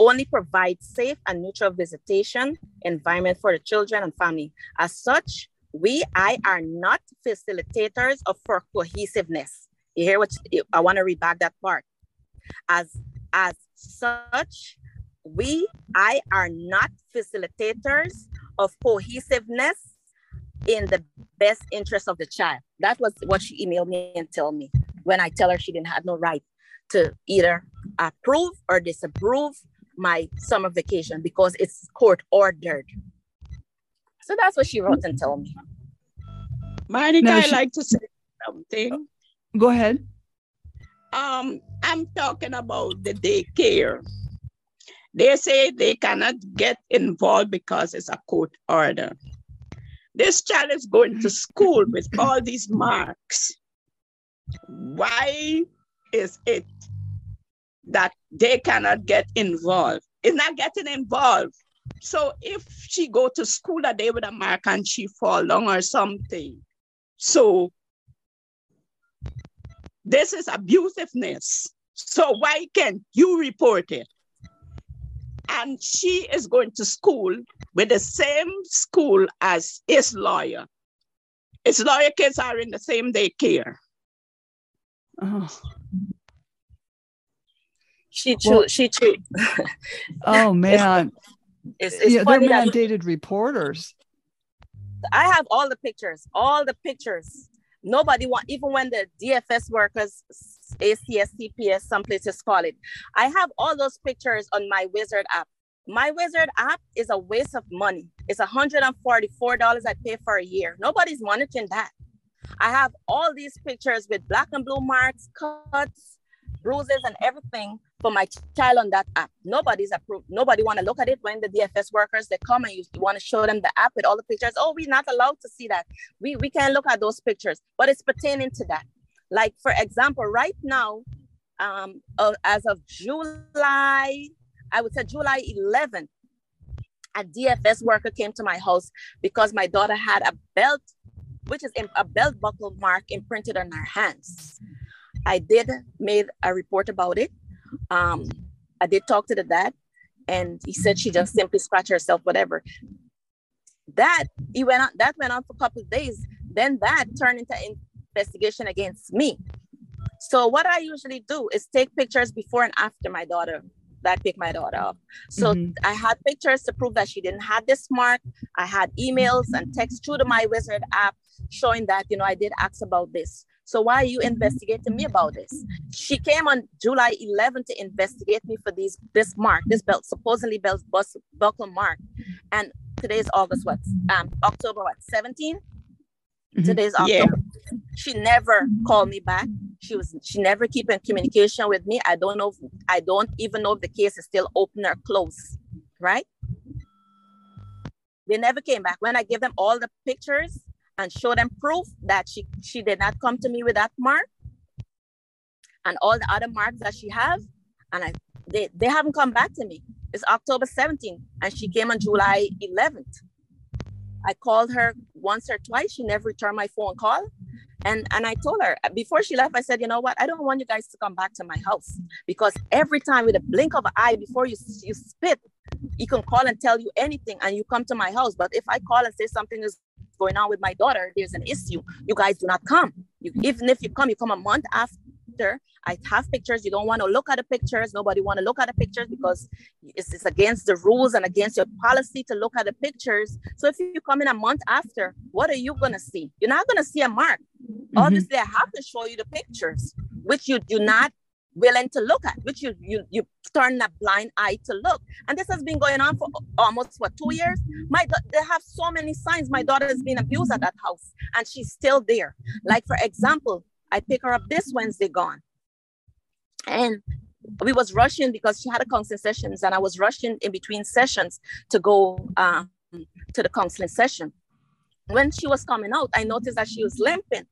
only provide safe and neutral visitation environment for the children and family. As such, we, I, are not facilitators of for cohesiveness. You hear what I want to read back that part. As as such, we, I, are not facilitators of cohesiveness in the best interest of the child. That was what she emailed me and tell me when I tell her she didn't have no right to either approve or disapprove my summer vacation because it's court ordered. So that's what she wrote and told me. Monica, no, she... I like to say something. Go ahead. Um, I'm talking about the daycare. They say they cannot get involved because it's a court order. This child is going to school with all these marks. Why is it that they cannot get involved? It's not getting involved. So if she go to school a day with a mark and she fall down or something, so this is abusiveness. So why can't you report it? And she is going to school with the same school as his lawyer. His lawyer kids are in the same daycare. Oh. She well, she *laughs* oh man. *laughs* It's, it's yeah, they're mandated reporters. I have all the pictures, all the pictures. Nobody want, even when the DFS workers, ACS, CPS, some places call it. I have all those pictures on my Wizard app. My Wizard app is a waste of money. It's $144 I pay for a year. Nobody's monitoring that. I have all these pictures with black and blue marks, cuts, bruises, and everything for my child on that app. Nobody's approved. Nobody want to look at it when the DFS workers they come and you want to show them the app with all the pictures. Oh, we're not allowed to see that. We we can't look at those pictures, but it's pertaining to that. Like for example, right now, um, uh, as of July, I would say July 11th, a DFS worker came to my house because my daughter had a belt, which is a belt buckle mark imprinted on her hands. I did made a report about it um, I did talk to the dad, and he said she just simply scratched herself, whatever. That he went on. That went on for a couple of days. Then that turned into investigation against me. So what I usually do is take pictures before and after my daughter that picked my daughter up. So mm-hmm. I had pictures to prove that she didn't have this mark. I had emails and texts through the My Wizard app showing that, you know, I did ask about this. So why are you investigating me about this? She came on July 11th to investigate me for these this mark, this belt supposedly belt buckle mark. And today is August what? Um, October what? 17? Mm-hmm. Today's October. Yeah. She never called me back. She was she never keep in communication with me. I don't know. If, I don't even know if the case is still open or closed. Right? They never came back. When I gave them all the pictures, and show them proof that she, she did not come to me with that mark and all the other marks that she has. And I, they, they haven't come back to me. It's October 17th and she came on July 11th. I called her once or twice. She never returned my phone call. And, and I told her before she left, I said, you know what? I don't want you guys to come back to my house because every time with a blink of an eye before you, you spit, you can call and tell you anything and you come to my house. But if I call and say something is going on with my daughter, there's an issue. You guys do not come. You, even if you come, you come a month after. I have pictures. You don't want to look at the pictures. Nobody want to look at the pictures because it's, it's against the rules and against your policy to look at the pictures. So if you come in a month after, what are you gonna see? You're not gonna see a mark. Mm-hmm. Obviously, I have to show you the pictures, which you do not willing to look at, which you you you turn a blind eye to look. And this has been going on for almost what two years. My they have so many signs. My daughter has been abused at that house, and she's still there. Like for example, I pick her up this Wednesday gone, and we was rushing because she had a counseling sessions, and I was rushing in between sessions to go uh, to the counseling session. When she was coming out, I noticed that she was limping,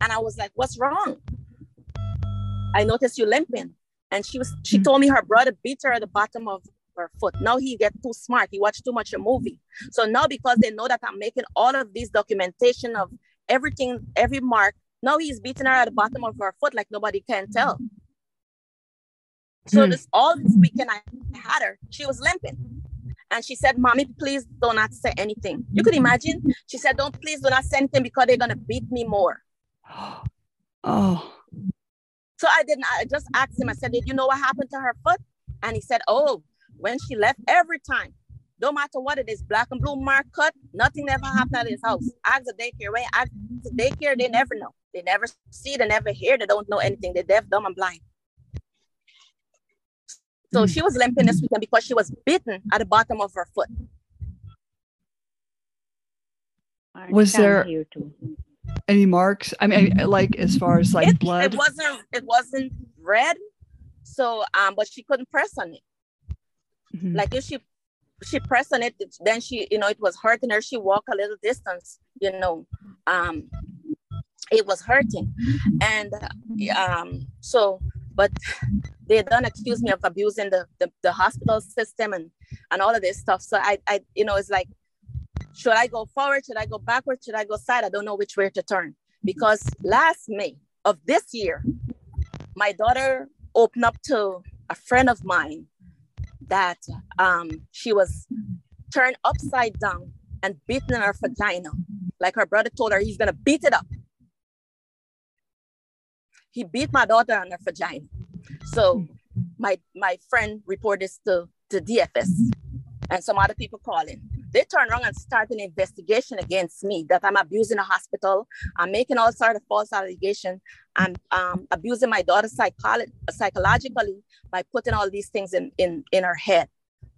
and I was like, "What's wrong?" I noticed you limping. And she was she mm-hmm. told me her brother beat her at the bottom of her foot. Now he get too smart. He watched too much a movie. So now because they know that I'm making all of this documentation of everything, every mark, now he's beating her at the bottom of her foot like nobody can tell. So mm. this all this weekend I had her, she was limping. And she said, Mommy, please do not say anything. You could imagine? She said, Don't please do not say anything because they're gonna beat me more. *gasps* Oh. So I didn't, I just asked him, I said, Did you know what happened to her foot? And he said, Oh, when she left, every time, no matter what it is, black and blue mark cut, nothing ever happened at his house. Ask the daycare, right? Ask the daycare, they never know. They never see, they never hear, they don't know anything. They're deaf, dumb, and blind. So she was limping this weekend because she was bitten at the bottom of her foot. Was there any marks? I mean, like as far as like it, blood. It wasn't. It wasn't red. So, um, but she couldn't press on it. Mm-hmm. Like if she she pressed on it, then she, you know, it was hurting her. She walked a little distance, you know, um, it was hurting, and um, so, but they don't accuse me of abusing the, the the hospital system and and all of this stuff. So I, I, you know, it's like should I go forward? Should I go backward? Should I go side? I don't know which way to turn. Because last May of this year, my daughter opened up to a friend of mine that um, she was turned upside down and beaten in her vagina. Like her brother told her he's gonna beat it up. He beat my daughter on her vagina. So my my friend reported this to, to DFS and some other people calling. They turn around and start an investigation against me that I'm abusing a hospital. I'm making all sort of false allegations. I'm um, abusing my daughter psycholo- psychologically by putting all these things in, in, in her head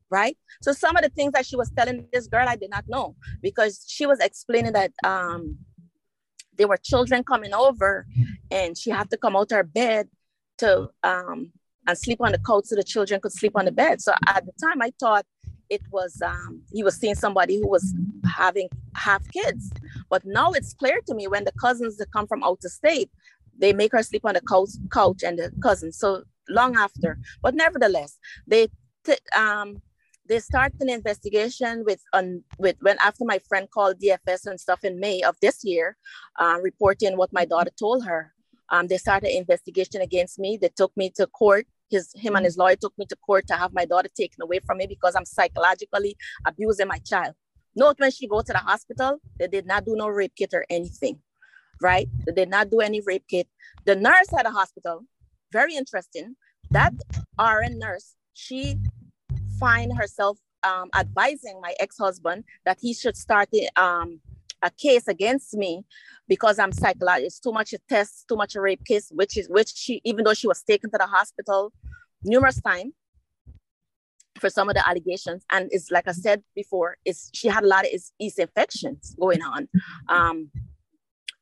right? So some of the things that she was telling this girl, I did not know because she was explaining that um, there were children coming over and she had to come out of her bed to um, and sleep on the couch so the children could sleep on the bed. So at the time, I thought it was um, he was seeing somebody who was having half kids. But now it's clear to me when the cousins that come from out of state, they make her sleep on the couch, couch and the cousins. So long after, but nevertheless, they t- um, they start an investigation with on with when after my friend called DFS and stuff in May of this year, uh, reporting what my daughter told her. Um, they started an investigation against me. They took me to court his him and his lawyer took me to court to have my daughter taken away from me because I'm psychologically abusing my child. Note when she go to the hospital, they did not do no rape kit or anything, right? They did not do any rape kit. The nurse at the hospital, very interesting. That RN nurse she find herself um, advising my ex-husband that he should start um, a case against me because I'm psychological. It's too much a test, too much a rape case, which is which she even though she was taken to the hospital numerous times for some of the allegations. And it's like I said before, is she had a lot of yeast infections going on. Um,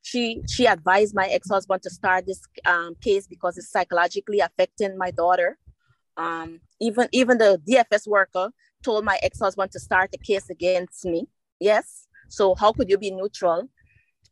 she she advised my ex-husband to start this um, case because it's psychologically affecting my daughter. Um, even even the DFS worker told my ex-husband to start a case against me. Yes. So how could you be neutral?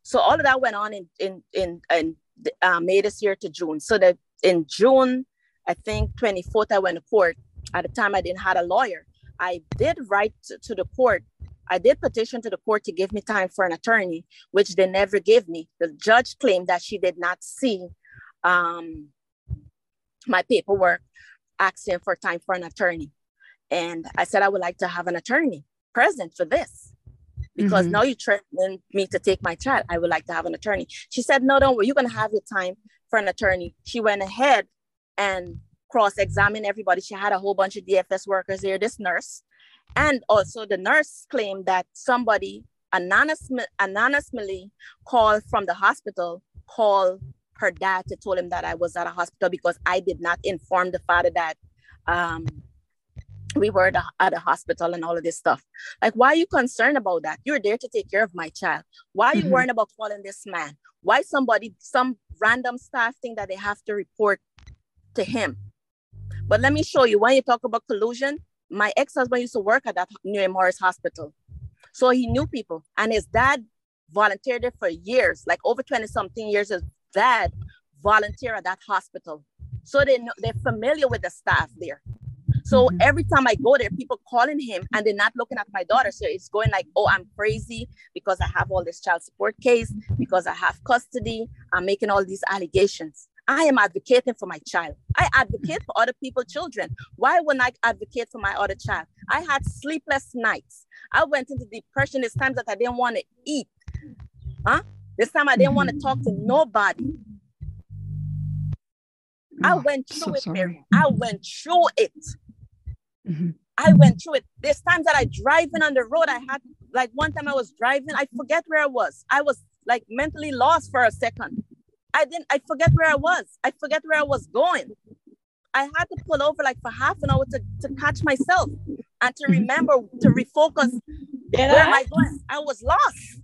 So all of that went on in in in, in uh, May this year to June. So that in June, I think 24th, I went to court. At the time, I didn't have a lawyer. I did write to, the court I did petition to the court to give me time for an attorney, which they never gave me. The judge claimed that she did not see um, my paperwork asking for time for an attorney. And I said, I would like to have an attorney present for this because mm-hmm. now you're threatening me to take my child. I would like to have an attorney. She said, No, don't worry, you're going to have your time for an attorney. She went ahead and cross examined everybody. She had a whole bunch of DFS workers there, this nurse. And also, the nurse claimed that somebody anonymously, anonymously called from the hospital, called her dad to tell him that I was at a hospital because I did not inform the father that um, we were at a, at a hospital and all of this stuff. Like, why are you concerned about that? You're there to take care of my child. Why are you mm-hmm. worrying about calling this man? Why somebody, some random staff thing that they have to report to him? But let me show you when you talk about collusion, my ex-husband used to work at that Nemours Hospital. So he knew people. And his dad volunteered there for years, like over 20 something years, his dad volunteered at that hospital. So they know they're familiar with the staff there. So mm-hmm. every time I go there, people calling him and they're not looking at my daughter. So it's going like, oh, I'm crazy because I have all this child support case, because I have custody. I'm making all these allegations. I am advocating for my child. I advocate for other people's children. Why wouldn't I advocate for my other child? I had sleepless nights. I went into depression. There's times that I didn't want to eat. Huh? This time I didn't want to talk to nobody. I oh, went through so it, Mary. I went through it. Mm-hmm. I went through it. There's times that I driving on the road. I had like one time I was driving, I forget where I was. I was like mentally lost for a second. I didn't, I forget where I was. I forget where I was going. I had to pull over like for half an hour to, to catch myself and to remember to refocus. Did where I? am I going? I was lost.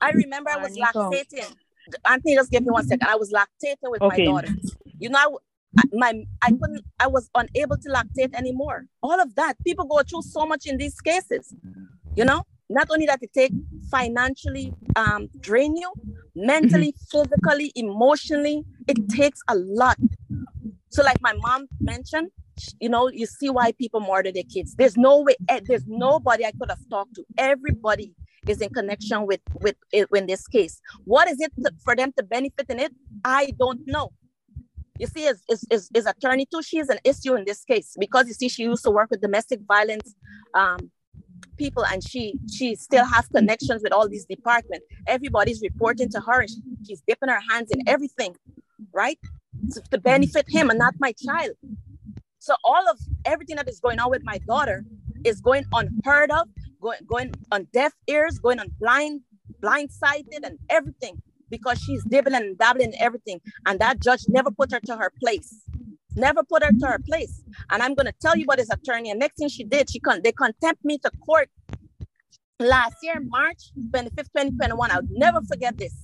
I remember I was lactating. Anthony, just give me one second. I was lactating with okay. my daughter. You know, I, my I couldn't. I was unable to lactate anymore. All of that. People go through so much in these cases. You know, not only that it take financially um, drain you mentally mm-hmm. physically emotionally it takes a lot so like my mom mentioned you know you see why people murder their kids there's no way eh, there's nobody i could have talked to everybody is in connection with with it in this case what is it to, for them to benefit in it i don't know you see is, is, is, is attorney too she is an issue in this case. Because you see she used to work with domestic violence um, people and she she still has connections with all these departments everybody's reporting to her and she's dipping her hands in everything right? To, to benefit him and not my child. So all of everything that is going on with my daughter is going unheard of going going on deaf ears going on blind blindsided and everything because she's dibbling and dabbling in everything and that judge never put her to her place never put her to her place. And I'm to tell you what his attorney. And next thing she did, she con- they contempt me to court last year, March 25th, 2021. I'll never forget this.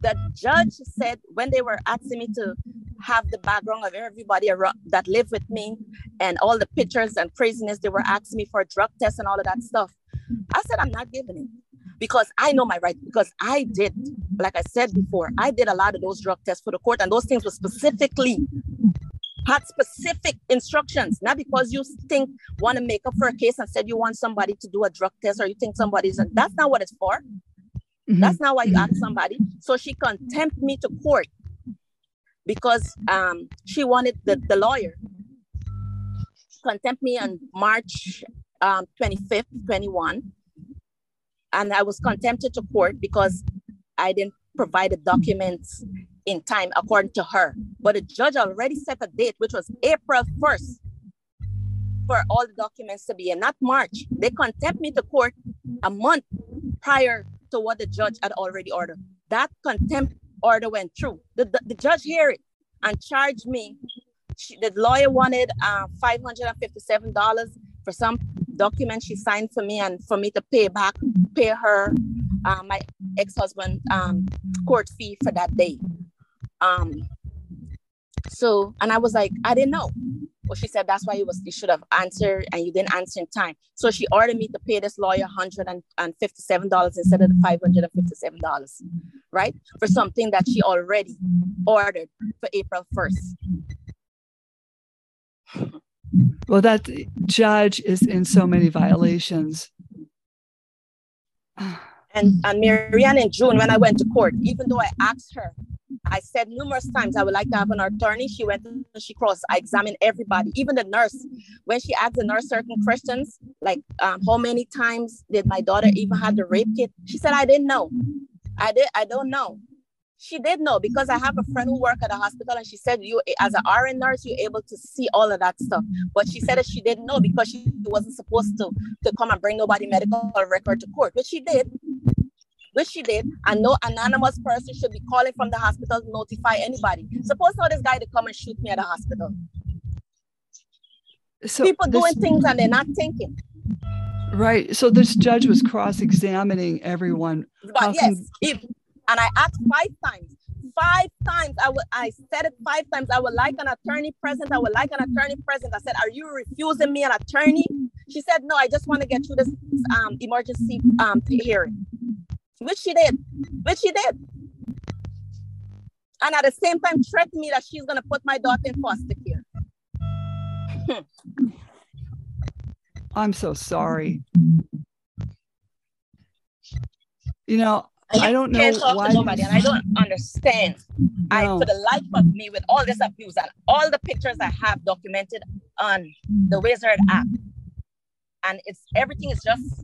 The judge said when they were asking me to have the background of everybody around, that lived with me and all the pictures and craziness, they were asking me for drug test and all of that stuff. I said, I'm not giving it because I know my right. Because I did, like I said before, I did a lot of those drug tests for the court, and those things were specifically had specific instructions, not because you think want to make up for a case and said you want somebody to do a drug test or you think somebody's that's not what it's for. Mm-hmm. That's not why you ask somebody. So she contempt me to court because um, she wanted the, the lawyer contempt me on March um, 25th, 21. And I was contempted to court because I didn't provide the documents in time according to her. But the judge already set a date, which was April 1st, for all the documents to be in, not March. They contempt me to court a month prior to what the judge had already ordered. That contempt order went through. The, the, the judge hear it and charged me. She, the lawyer wanted uh, $557 for some document she signed for me and for me to pay back, pay her, uh, my ex-husband um, court fee for that day. Um, so, and I was like, I didn't know. Well, she said that's why you was you should have answered and you didn't answer in time. So she ordered me to pay this lawyer $157 instead of the $557, right? For something that she already ordered for April 1st. Well, that judge is in so many violations. and and Marianne in June when I went to court, even though I asked her, I said numerous times I would like to have an attorney. She went and she crossed. I examined everybody, even the nurse. When she asked the nurse certain questions, like um, how many times did my daughter even have the rape kit? She said I didn't know. I did. I don't know. She did know because I have a friend who worked at a hospital and she said you as an RN nurse you're able to see all of that stuff. But she said that she didn't know because she wasn't supposed to to come and bring nobody medical record to court, which she did. Which she did, and no anonymous person should be calling from the hospital to notify anybody. Suppose now this guy to come and shoot me at the hospital. So people this, doing things and they're not thinking. Right. So this judge was cross-examining everyone. But yes, if, and I asked five times. Five times. I I said it five times. I would like an attorney present. I would like an attorney present. I said, Are you refusing me an attorney? She said, No, I just want to get through this um, emergency um, hearing. Which she did. Which she did. And at the same time, threatened me that she's gonna put my daughter in foster care. *laughs* I'm so sorry. You know, I don't know why nobody, and I don't understand. No. I, for the life of me, with all this abuse and all the pictures I have documented on the Wizard app, and it's everything is just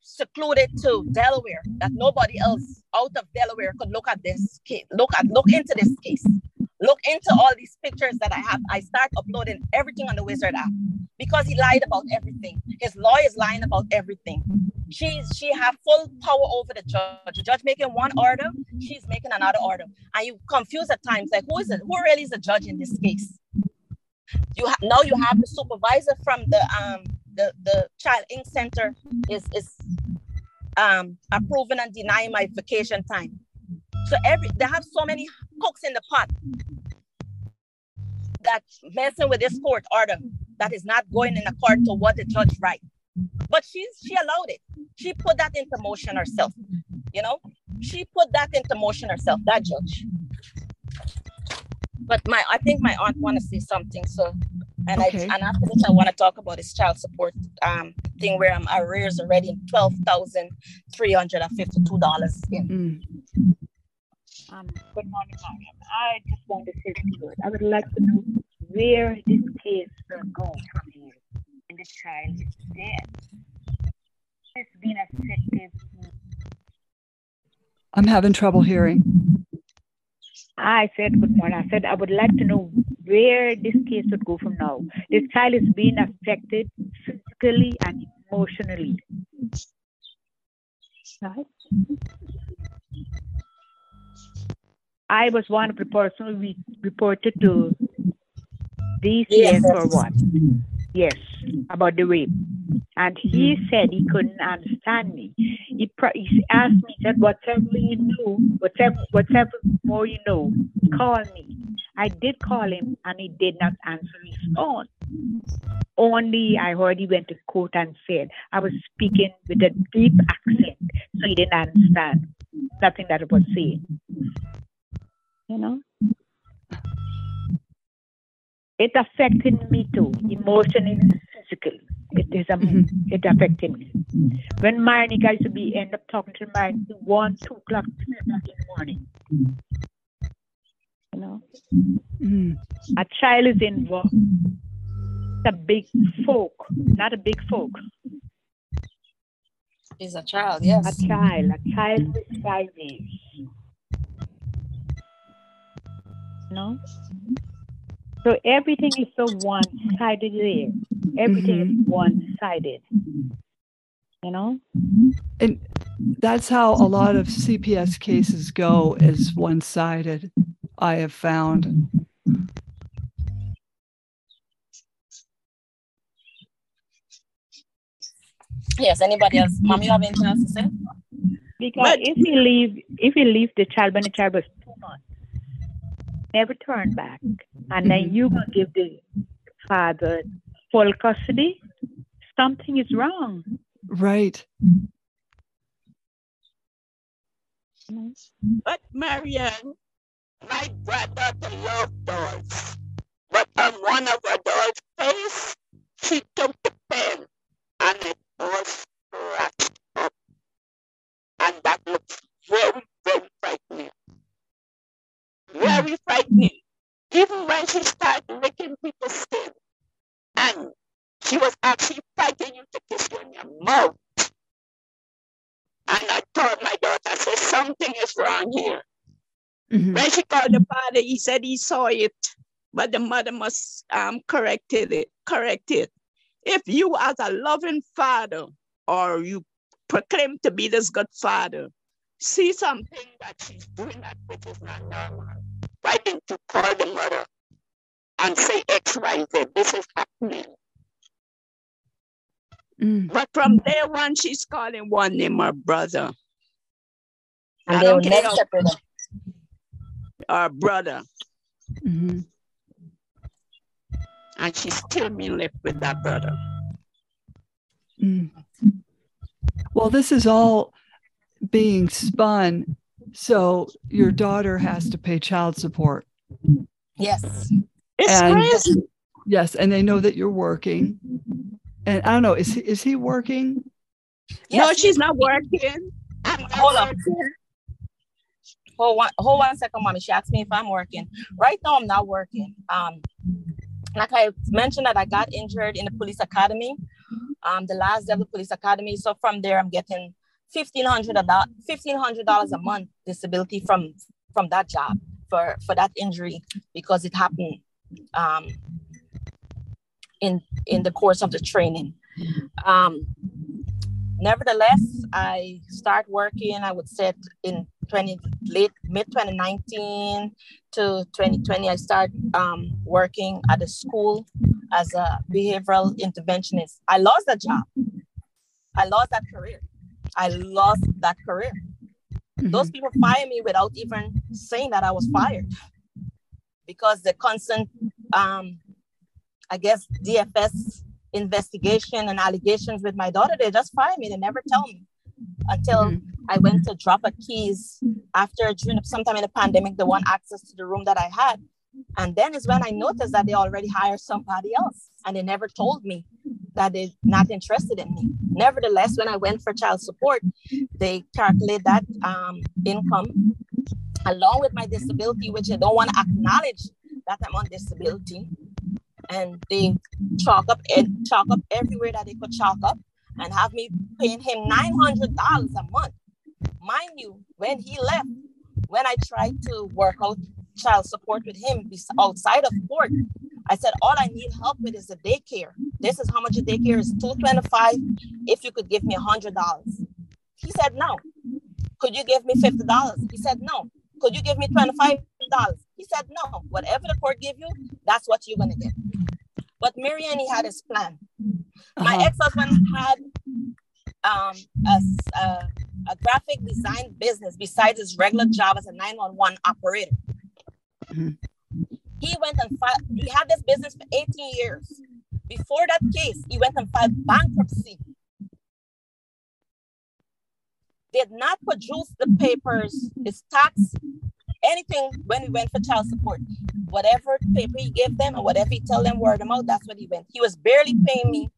secluded to Delaware that nobody else out of Delaware could look at this case, look at look into this case, look into all these pictures that I have. I start uploading everything on the Wizard app because he lied about everything. His lawyer is lying about everything. She's she have full power over the judge. The judge making one order, she's making another order, and you confuse at times like who is it? Who really is the judge in this case? You have now you have the supervisor from the um the the Child Inc. Center is is um approving and denying my vacation time. So every they have so many cooks in the pot that messing with this court order that is not going in accord to what the judge write. But she's she allowed it. She put that into motion herself. You know, she put that into motion herself. That judge. But my, I think my aunt want to say something. So, and okay. I and after this, I want to talk about this child support um thing where I'm arrears already twelve thousand three hundred and fifty two dollars in. Mm. Um, good morning, Mariam. I just want to say to you, I would like to know where this case will go from here. And the child is dead. It's been effective. I'm having trouble hearing. I said good morning. I said I would like to know where this case would go from now. This child is being affected physically and emotionally. Right? I was one of the persons we reported to DCS yes. for what? Yes, about the rape. And he hmm. said he couldn't understand me. He, he asked me, he said, whatever you know, whatever, whatever more you know, call me. I did call him and he did not answer his phone. Only I heard he went to court and said I was speaking with a deep accent, so he didn't understand nothing that I was saying. You know? It affected me too, emotionally, physically. It is a, mm-hmm. it affected me. When Marnica used to be end up talking to my one, two o'clock, three o'clock in the morning. You know, mm-hmm. a child is involved. It's a big folk, not a big folk. Is a child, yes. A child, a child with five years. No. So everything is so one-sided there. Everything Mhm. is one-sided. You know? And that's how a lot of CPS cases go is one-sided, I have found. Yes, anybody else? Mom, you have anything else to say? Because But- if you leave, if you leave the child when the child was two months, never turn back, mm-hmm. and then you gonna give the father full custody, something is wrong. Right. But Marianne, my granddaughter loved dolls. But on one of her dolls' face, she took the pen and it was scratched up. And that looks very, very frightening. Very frightening. Even when she started making people skin. And she was actually fighting you to kiss you in your mouth. And I told my daughter, I said, something is wrong here. Mhm. When she called the father, he said he saw it, but the mother must um corrected it, correct it. If you as a loving father or you proclaim to be this good father, see something that she's doing that which is not normal, why didn't you call the mother and say X, Y, Z, this is happening? Mm. But from day one, she's calling one name her brother. And I they don't will care never how- separate them. Her brother. Mhm. And she still me left with that brother. Mm. Well, this is all being spun, so your daughter has to pay child support. Yes. It's And- crazy. Yes, and they know that you're working. And I don't know, is he, is he working? no, she's not working. I'm not Hold on. working. Hold one, hold one second, mommy. She asked me if I'm working. Right now, I'm not working. Um, like I mentioned that I got injured in the police academy, um, the last day of the police academy. So from there, I'm getting fifteen hundred fifteen hundred dollars a month disability from from that job for for that injury because it happened um, in in the course of the training. Um, nevertheless, I start working. I would say in 20 late mid 2019 to 2020 i start um, working at a school as a behavioral interventionist i lost that job i lost that career i lost that career Mhm. those people fired me without even saying that i was fired because the constant um, i guess dfs investigation and allegations with my daughter they just fired me they never tell me until Mhm. I went to drop a keys after during sometime in the pandemic, the one access to the room that I had. And then is when I noticed that they already hired somebody else and they never told me that they're not interested in me. Nevertheless, when I went for child support, they calculate that um, income along with my disability, which I don't want to acknowledge that I'm on disability. And they chalk up and chalk up everywhere that they could chalk up and have me paying him $900 a month. Mind you, when he left, when I tried to work out child support with him outside of court, I said, all I need help with is the daycare. This is how much the daycare is, 225 if you could give me $100. He said, no. Could you give me $50? He said, no. Could you give me $25? He said, no. Whatever the court give you, that's what you're gonna get. But Marianne, he had his plan. My Uh-huh. ex-husband had um, a, a- a graphic design business besides his regular job as a 911 operator. He went and filed, he had this business for 18 years. Before that case, he went and filed bankruptcy. Did not produce the papers, his tax, anything when he went for child support. Whatever paper he gave them and whatever he tell them word of mouth, that's what he went. He was barely paying me,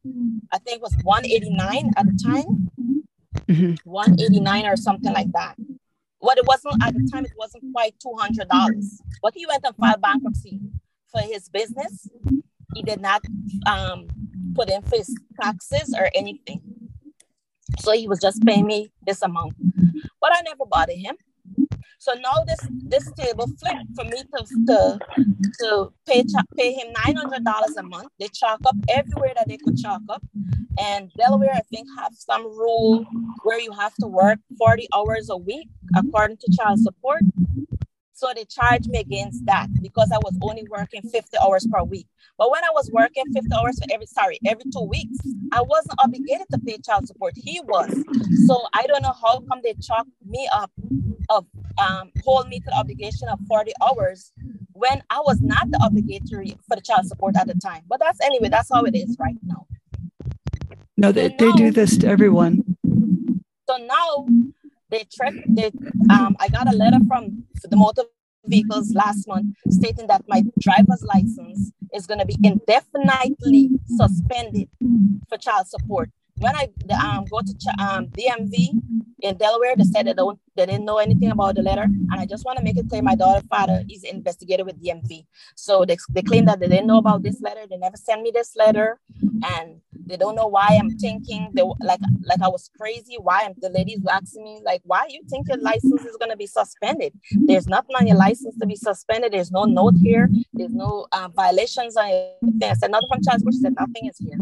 I think it was 189 at the time. Mhm. 189 or something like that. What it wasn't at the time, it wasn't quite $200. But he went and filed bankruptcy for his business. He did not um, put in his taxes or anything. So he was just paying me this amount. But I never bothered him So now this this table flipped for me to to, to pay pay him nine hundred dollars a month. They chalk up everywhere that they could chalk up, and Delaware I think have some rule where you have to work forty hours a week according to child support. So they charged me against that because I was only working 50 hours per week. But when I was working 50 hours for every sorry, every two weeks, I wasn't obligated to pay child support. He was. So I don't know how come they chalked me up of um, hold me to the obligation of 40 hours when I was not the obligatory for the child support at the time. But that's anyway, that's how it is right now. No, they, they do this to everyone. So now they trick they um I got a letter from the motor vehicles last month stating that my driver's license is going to be indefinitely suspended for child support when I um, go to um, DMV in Delaware, they said they don't they didn't know anything about the letter, and I just want to make it clear my daughter father is investigated with DMV. So they, they claim that they didn't know about this letter. They never sent me this letter, and they don't know why I'm thinking they like like I was crazy. Why I'm, the ladies asking me like, why you think your license is gonna be suspended? There's nothing on your license to be suspended. There's no note here. There's no uh, violations on anything. I said nothing from. She said nothing is here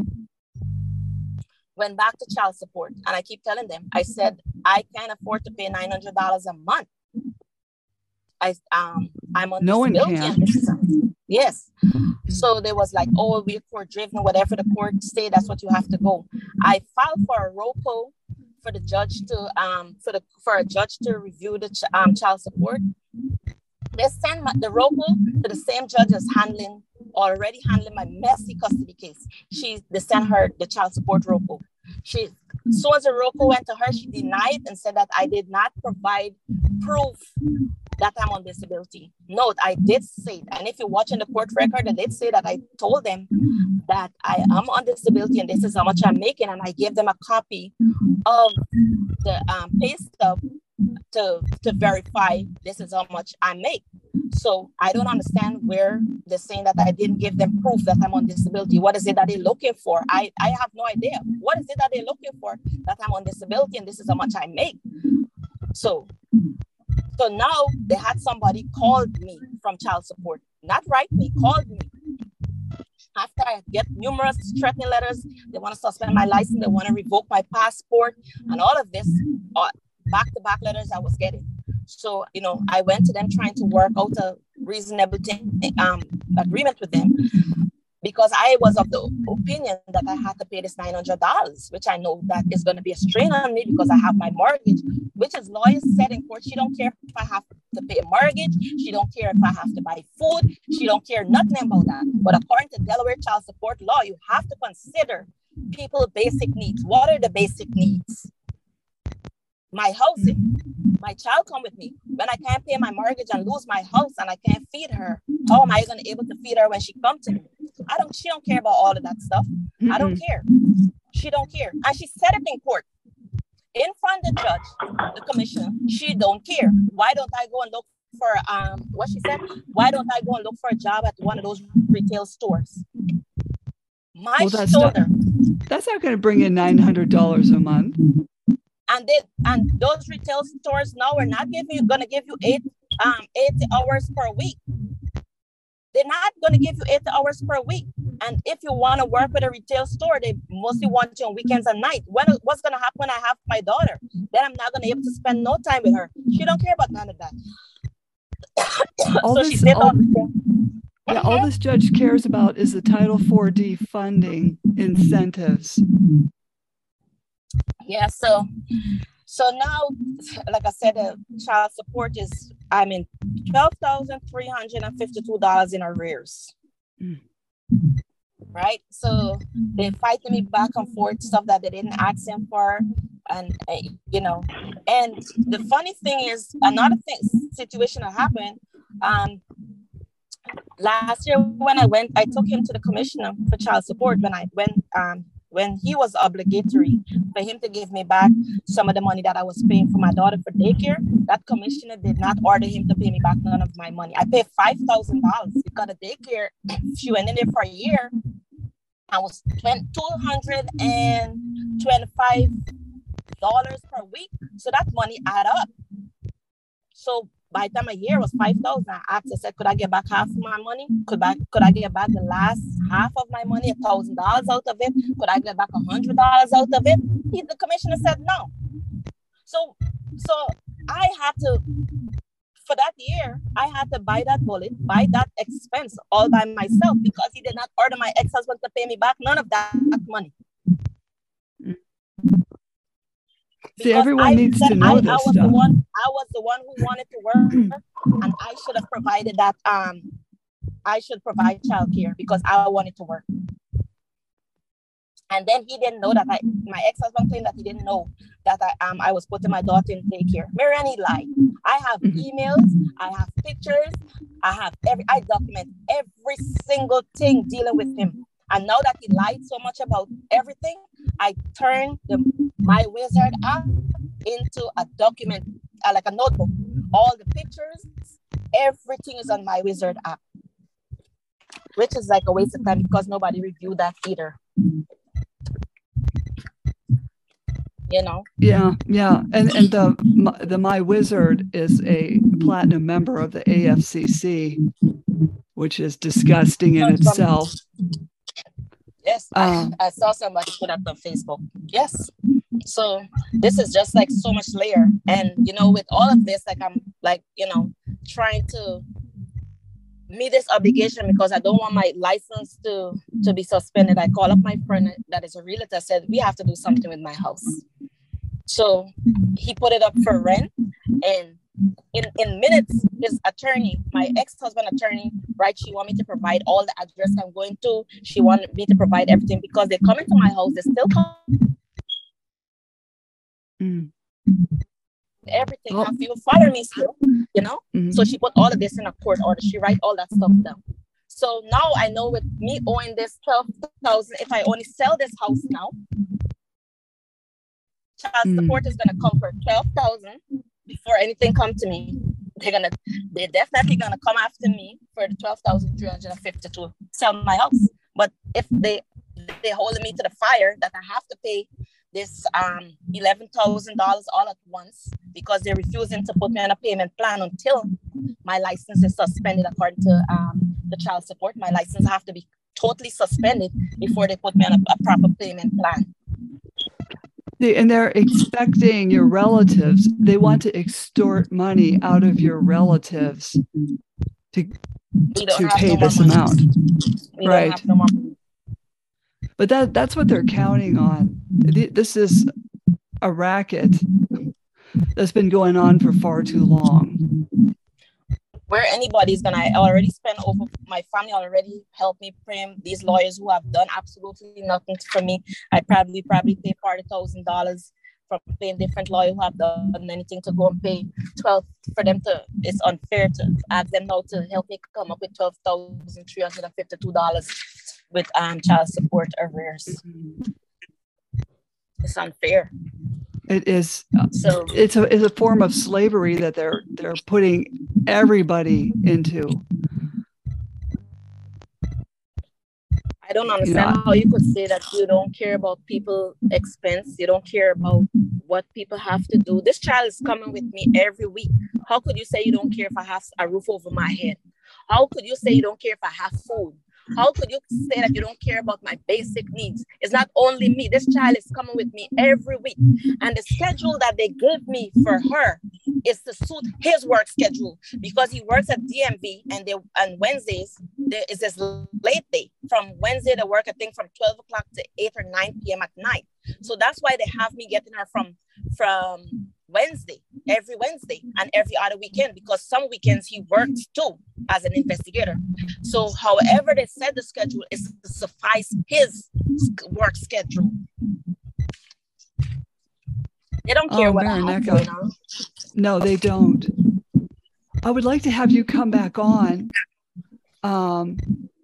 went back to child support. And I keep telling them, I said, I can't afford to pay $900 a month. I, um, I'm on no one can. Yes. So there was like, oh, we're court driven, whatever the court say, that's what you have to go. I filed for a ROPO for the judge to um for the for a judge to review the ch- um, child support. They send my, the ROPO to the same judge as handling already handling my messy custody case. She they sent her the child support ROPO. She so as a ROPO went to her, she denied and said that I did not provide proof that I'm on disability. Note, I did say, and if you're watching the court record, I did say that I told them that I am on disability and this is how much I'm making, and I gave them a copy of the um, pay stub to to verify this is how much I make. So I don't understand where they're saying that I didn't give them proof that I'm on disability. What is it that they're looking for? I, I have no idea. What is it that they're looking for that I'm on disability and this is how much I make? So so now they had somebody called me from child support, not write me, called me. After I get numerous threatening letters, they want to suspend my license, they want to revoke my passport, and all of this, back to back letters I was getting. So, you know, I went to them trying to work out a reasonable um, agreement with them because I was of the opinion that I had to pay this $900, which I know that is going to be a strain on me because I have my mortgage, which is lawyers said in court, she don't care if I have to pay a mortgage. She don't care if I have to buy food. She don't care nothing about that. But according to Delaware child support law, you have to consider people basic needs. What are the basic needs? My housing. My child come with me. When I can't pay my mortgage and lose my house and I can't feed her, how am I gonna able to feed her when she come to me? I don't. She don't care about all of that stuff. Mm-hmm. I don't care. She don't care, and she said it in court, in front of the judge, the commissioner. She don't care. Why don't I go and look for um what she said? Why don't I go and look for a job at one of those retail stores? My well, that's shoulder. Not, that's not going to bring in nine hundred dollars a month and they and those retail stores now are not giving you gonna give you eight um 80 hours per week. They're not going to give you eight hours per week. And if you want to work with a retail store they mostly want you on weekends and night. when what's going to happen when i have my daughter? Then i'm not going to be able to spend no time with her. She don't care about none of that. *coughs* All so this, all, yeah, all this judge cares about is the title 4d funding incentives yeah so so now like i said the child support is i mean $12352 in arrears. Right? So they're fighting me back and forth stuff that they didn't ask him for and uh, you know and the funny thing is another thing situation that happened um last year when i went i took him to the commissioner for child support when i went um when he was obligatory for him to give me back some of the money that I was paying for my daughter for daycare, that commissioner did not order him to pay me back none of my money. I paid five thousand dollars because the daycare she went in there for a year. I was two hundred and twenty-five dollars per week, so that money add up. So by the time a year was five thousand. I asked, I said, could I get back half of my money? Could I could I get back the last half of my money, a thousand dollars out of it? Could I get back a hundred dollars out of it? He, the commissioner said no. So so I had to for that year, I had to buy that bullet, buy that expense all by myself because he did not order my ex-husband to pay me back none of that money. See, everyone I needs to know I, this I was stuff. The one, I was the one who wanted to work, *clears throat* and I should have provided that. Um, I should provide childcare because I wanted to work. And then he didn't know that I, my ex-husband claimed that he didn't know that I um I was putting my daughter in daycare. Marianne lied. I have Mhm. emails, I have pictures, I have every I document every single thing dealing with him. And now that he lied so much about everything, I turned the my wizard app into a document, uh, like a notebook. All the pictures, everything is on my wizard app, which is like a waste of time because nobody reviewed that either. You know, Yeah, yeah, and and the my- the My Wizard is a platinum member of the AFCC, which is disgusting in itself. Yes, Um, I, *laughs* I saw somebody put up on Facebook. Yes, so this is just like so much layer, and you know, with all of this, like I'm like you know trying to meet this obligation because I don't want my license to to be suspended. I call up my friend that is a realtor. Said we have to do something with my house. So he put it up for rent, and in in minutes, his attorney, my ex husband attorney, right? She want me to provide all the address I'm going to. She wanted me to provide everything because they come into my house. They still come Mm, everything. Oh. Have you follow me still? You know. mhm. So she put all of this in a court order. She write all that stuff down. So now I know with me owing this twelve thousand, if I only sell this house now, child Mm. support is gonna come for twelve thousand before anything come to me. They're gonna, they're definitely gonna come after me for the twelve thousand three hundred and fifty to sell my house. But if they they're holding me to the fire that I have to pay this um eleven thousand dollars all at once because they're refusing to put me on a payment plan until my license is suspended according to um, the child support. My license have to be totally suspended before they put me on a, a proper payment plan. And they're expecting your relatives. They want to extort money out of your relatives to to pay no this money. amount. We Right. no. But that that's what they're counting on. This is a racket that's been going on for far too long. Where anybody's gonna I already spend over my family already helped me frame these lawyers who have done absolutely nothing for me. I probably probably pay forty thousand dollars from paying different lawyers who have done anything to go and pay twelve for them to it's unfair to ask them now to help me come up with twelve thousand three hundred and fifty two dollars with um child support arrears. It's unfair. It is So it's a it's a form of slavery that they're they're putting everybody into. I don't understand how you could say that you don't care about people expense. You don't care about what people have to do. This child is coming with me every week. How could you say you don't care if I have a roof over my head? How could you say you don't care if I have food? How could you say that you don't care about my basic needs? It's not only me. This child is coming with me every week. And the schedule that they give me for her is to suit his work schedule because he works at DMV and they on Wednesdays there is this late day from Wednesday to work, I think from 12 o'clock to 8 or 9 p.m. at night. So that's why they have me getting her from from Wednesday, every Wednesday, and every other weekend because some weekends he worked too as an investigator. So, however, they set the schedule is to suffice his work schedule. They don't care Oh, what I have Mary Nneka. going on. No, they don't. I would like to have you come back on, um,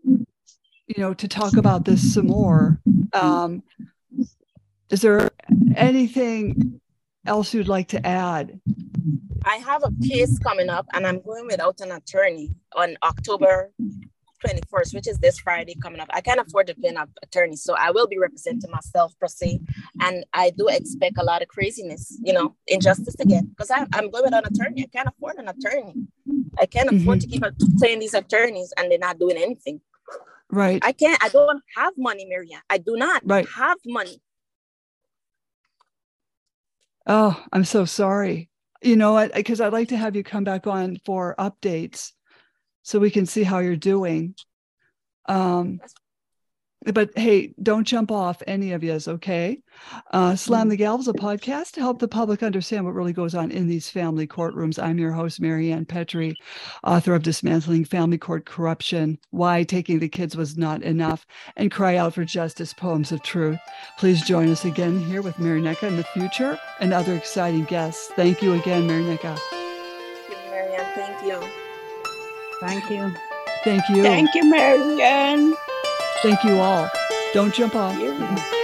you know, to talk about this some more. Um, is there anything else you'd like to add? I have a case coming up, and I'm going without an attorney on October 21st, which is this Friday coming up, I can't afford to pay an attorney. So I will be representing myself per se. And I do expect a lot of craziness, you know, injustice again, because I'm, going with an attorney. I can't afford an attorney. I can't afford mm-hmm. to keep paying these attorneys and they're not doing anything. Right. I can't, I don't have money, Marianne. I do not right. have money. Oh, I'm so sorry. You know, because I'd like to have you come back on for updates so we can see how you're doing. Um, but hey, don't jump off any of yous, okay? Uh, Slam the Gavel is a podcast to help the public understand what really goes on in these family courtrooms. I'm your host, Marianne Petrie, author of Dismantling Family Court Corruption, Why Taking the Kids Was Not Enough, and Cry Out for Justice Poems of Truth. Please join us again here with Mary Nneka in the future and other exciting guests. Thank you again, Mary Nneka. Thank you, Marianne. Thank you. Thank you. Thank you. Thank you, Marianne. Thank you all. Don't jump off.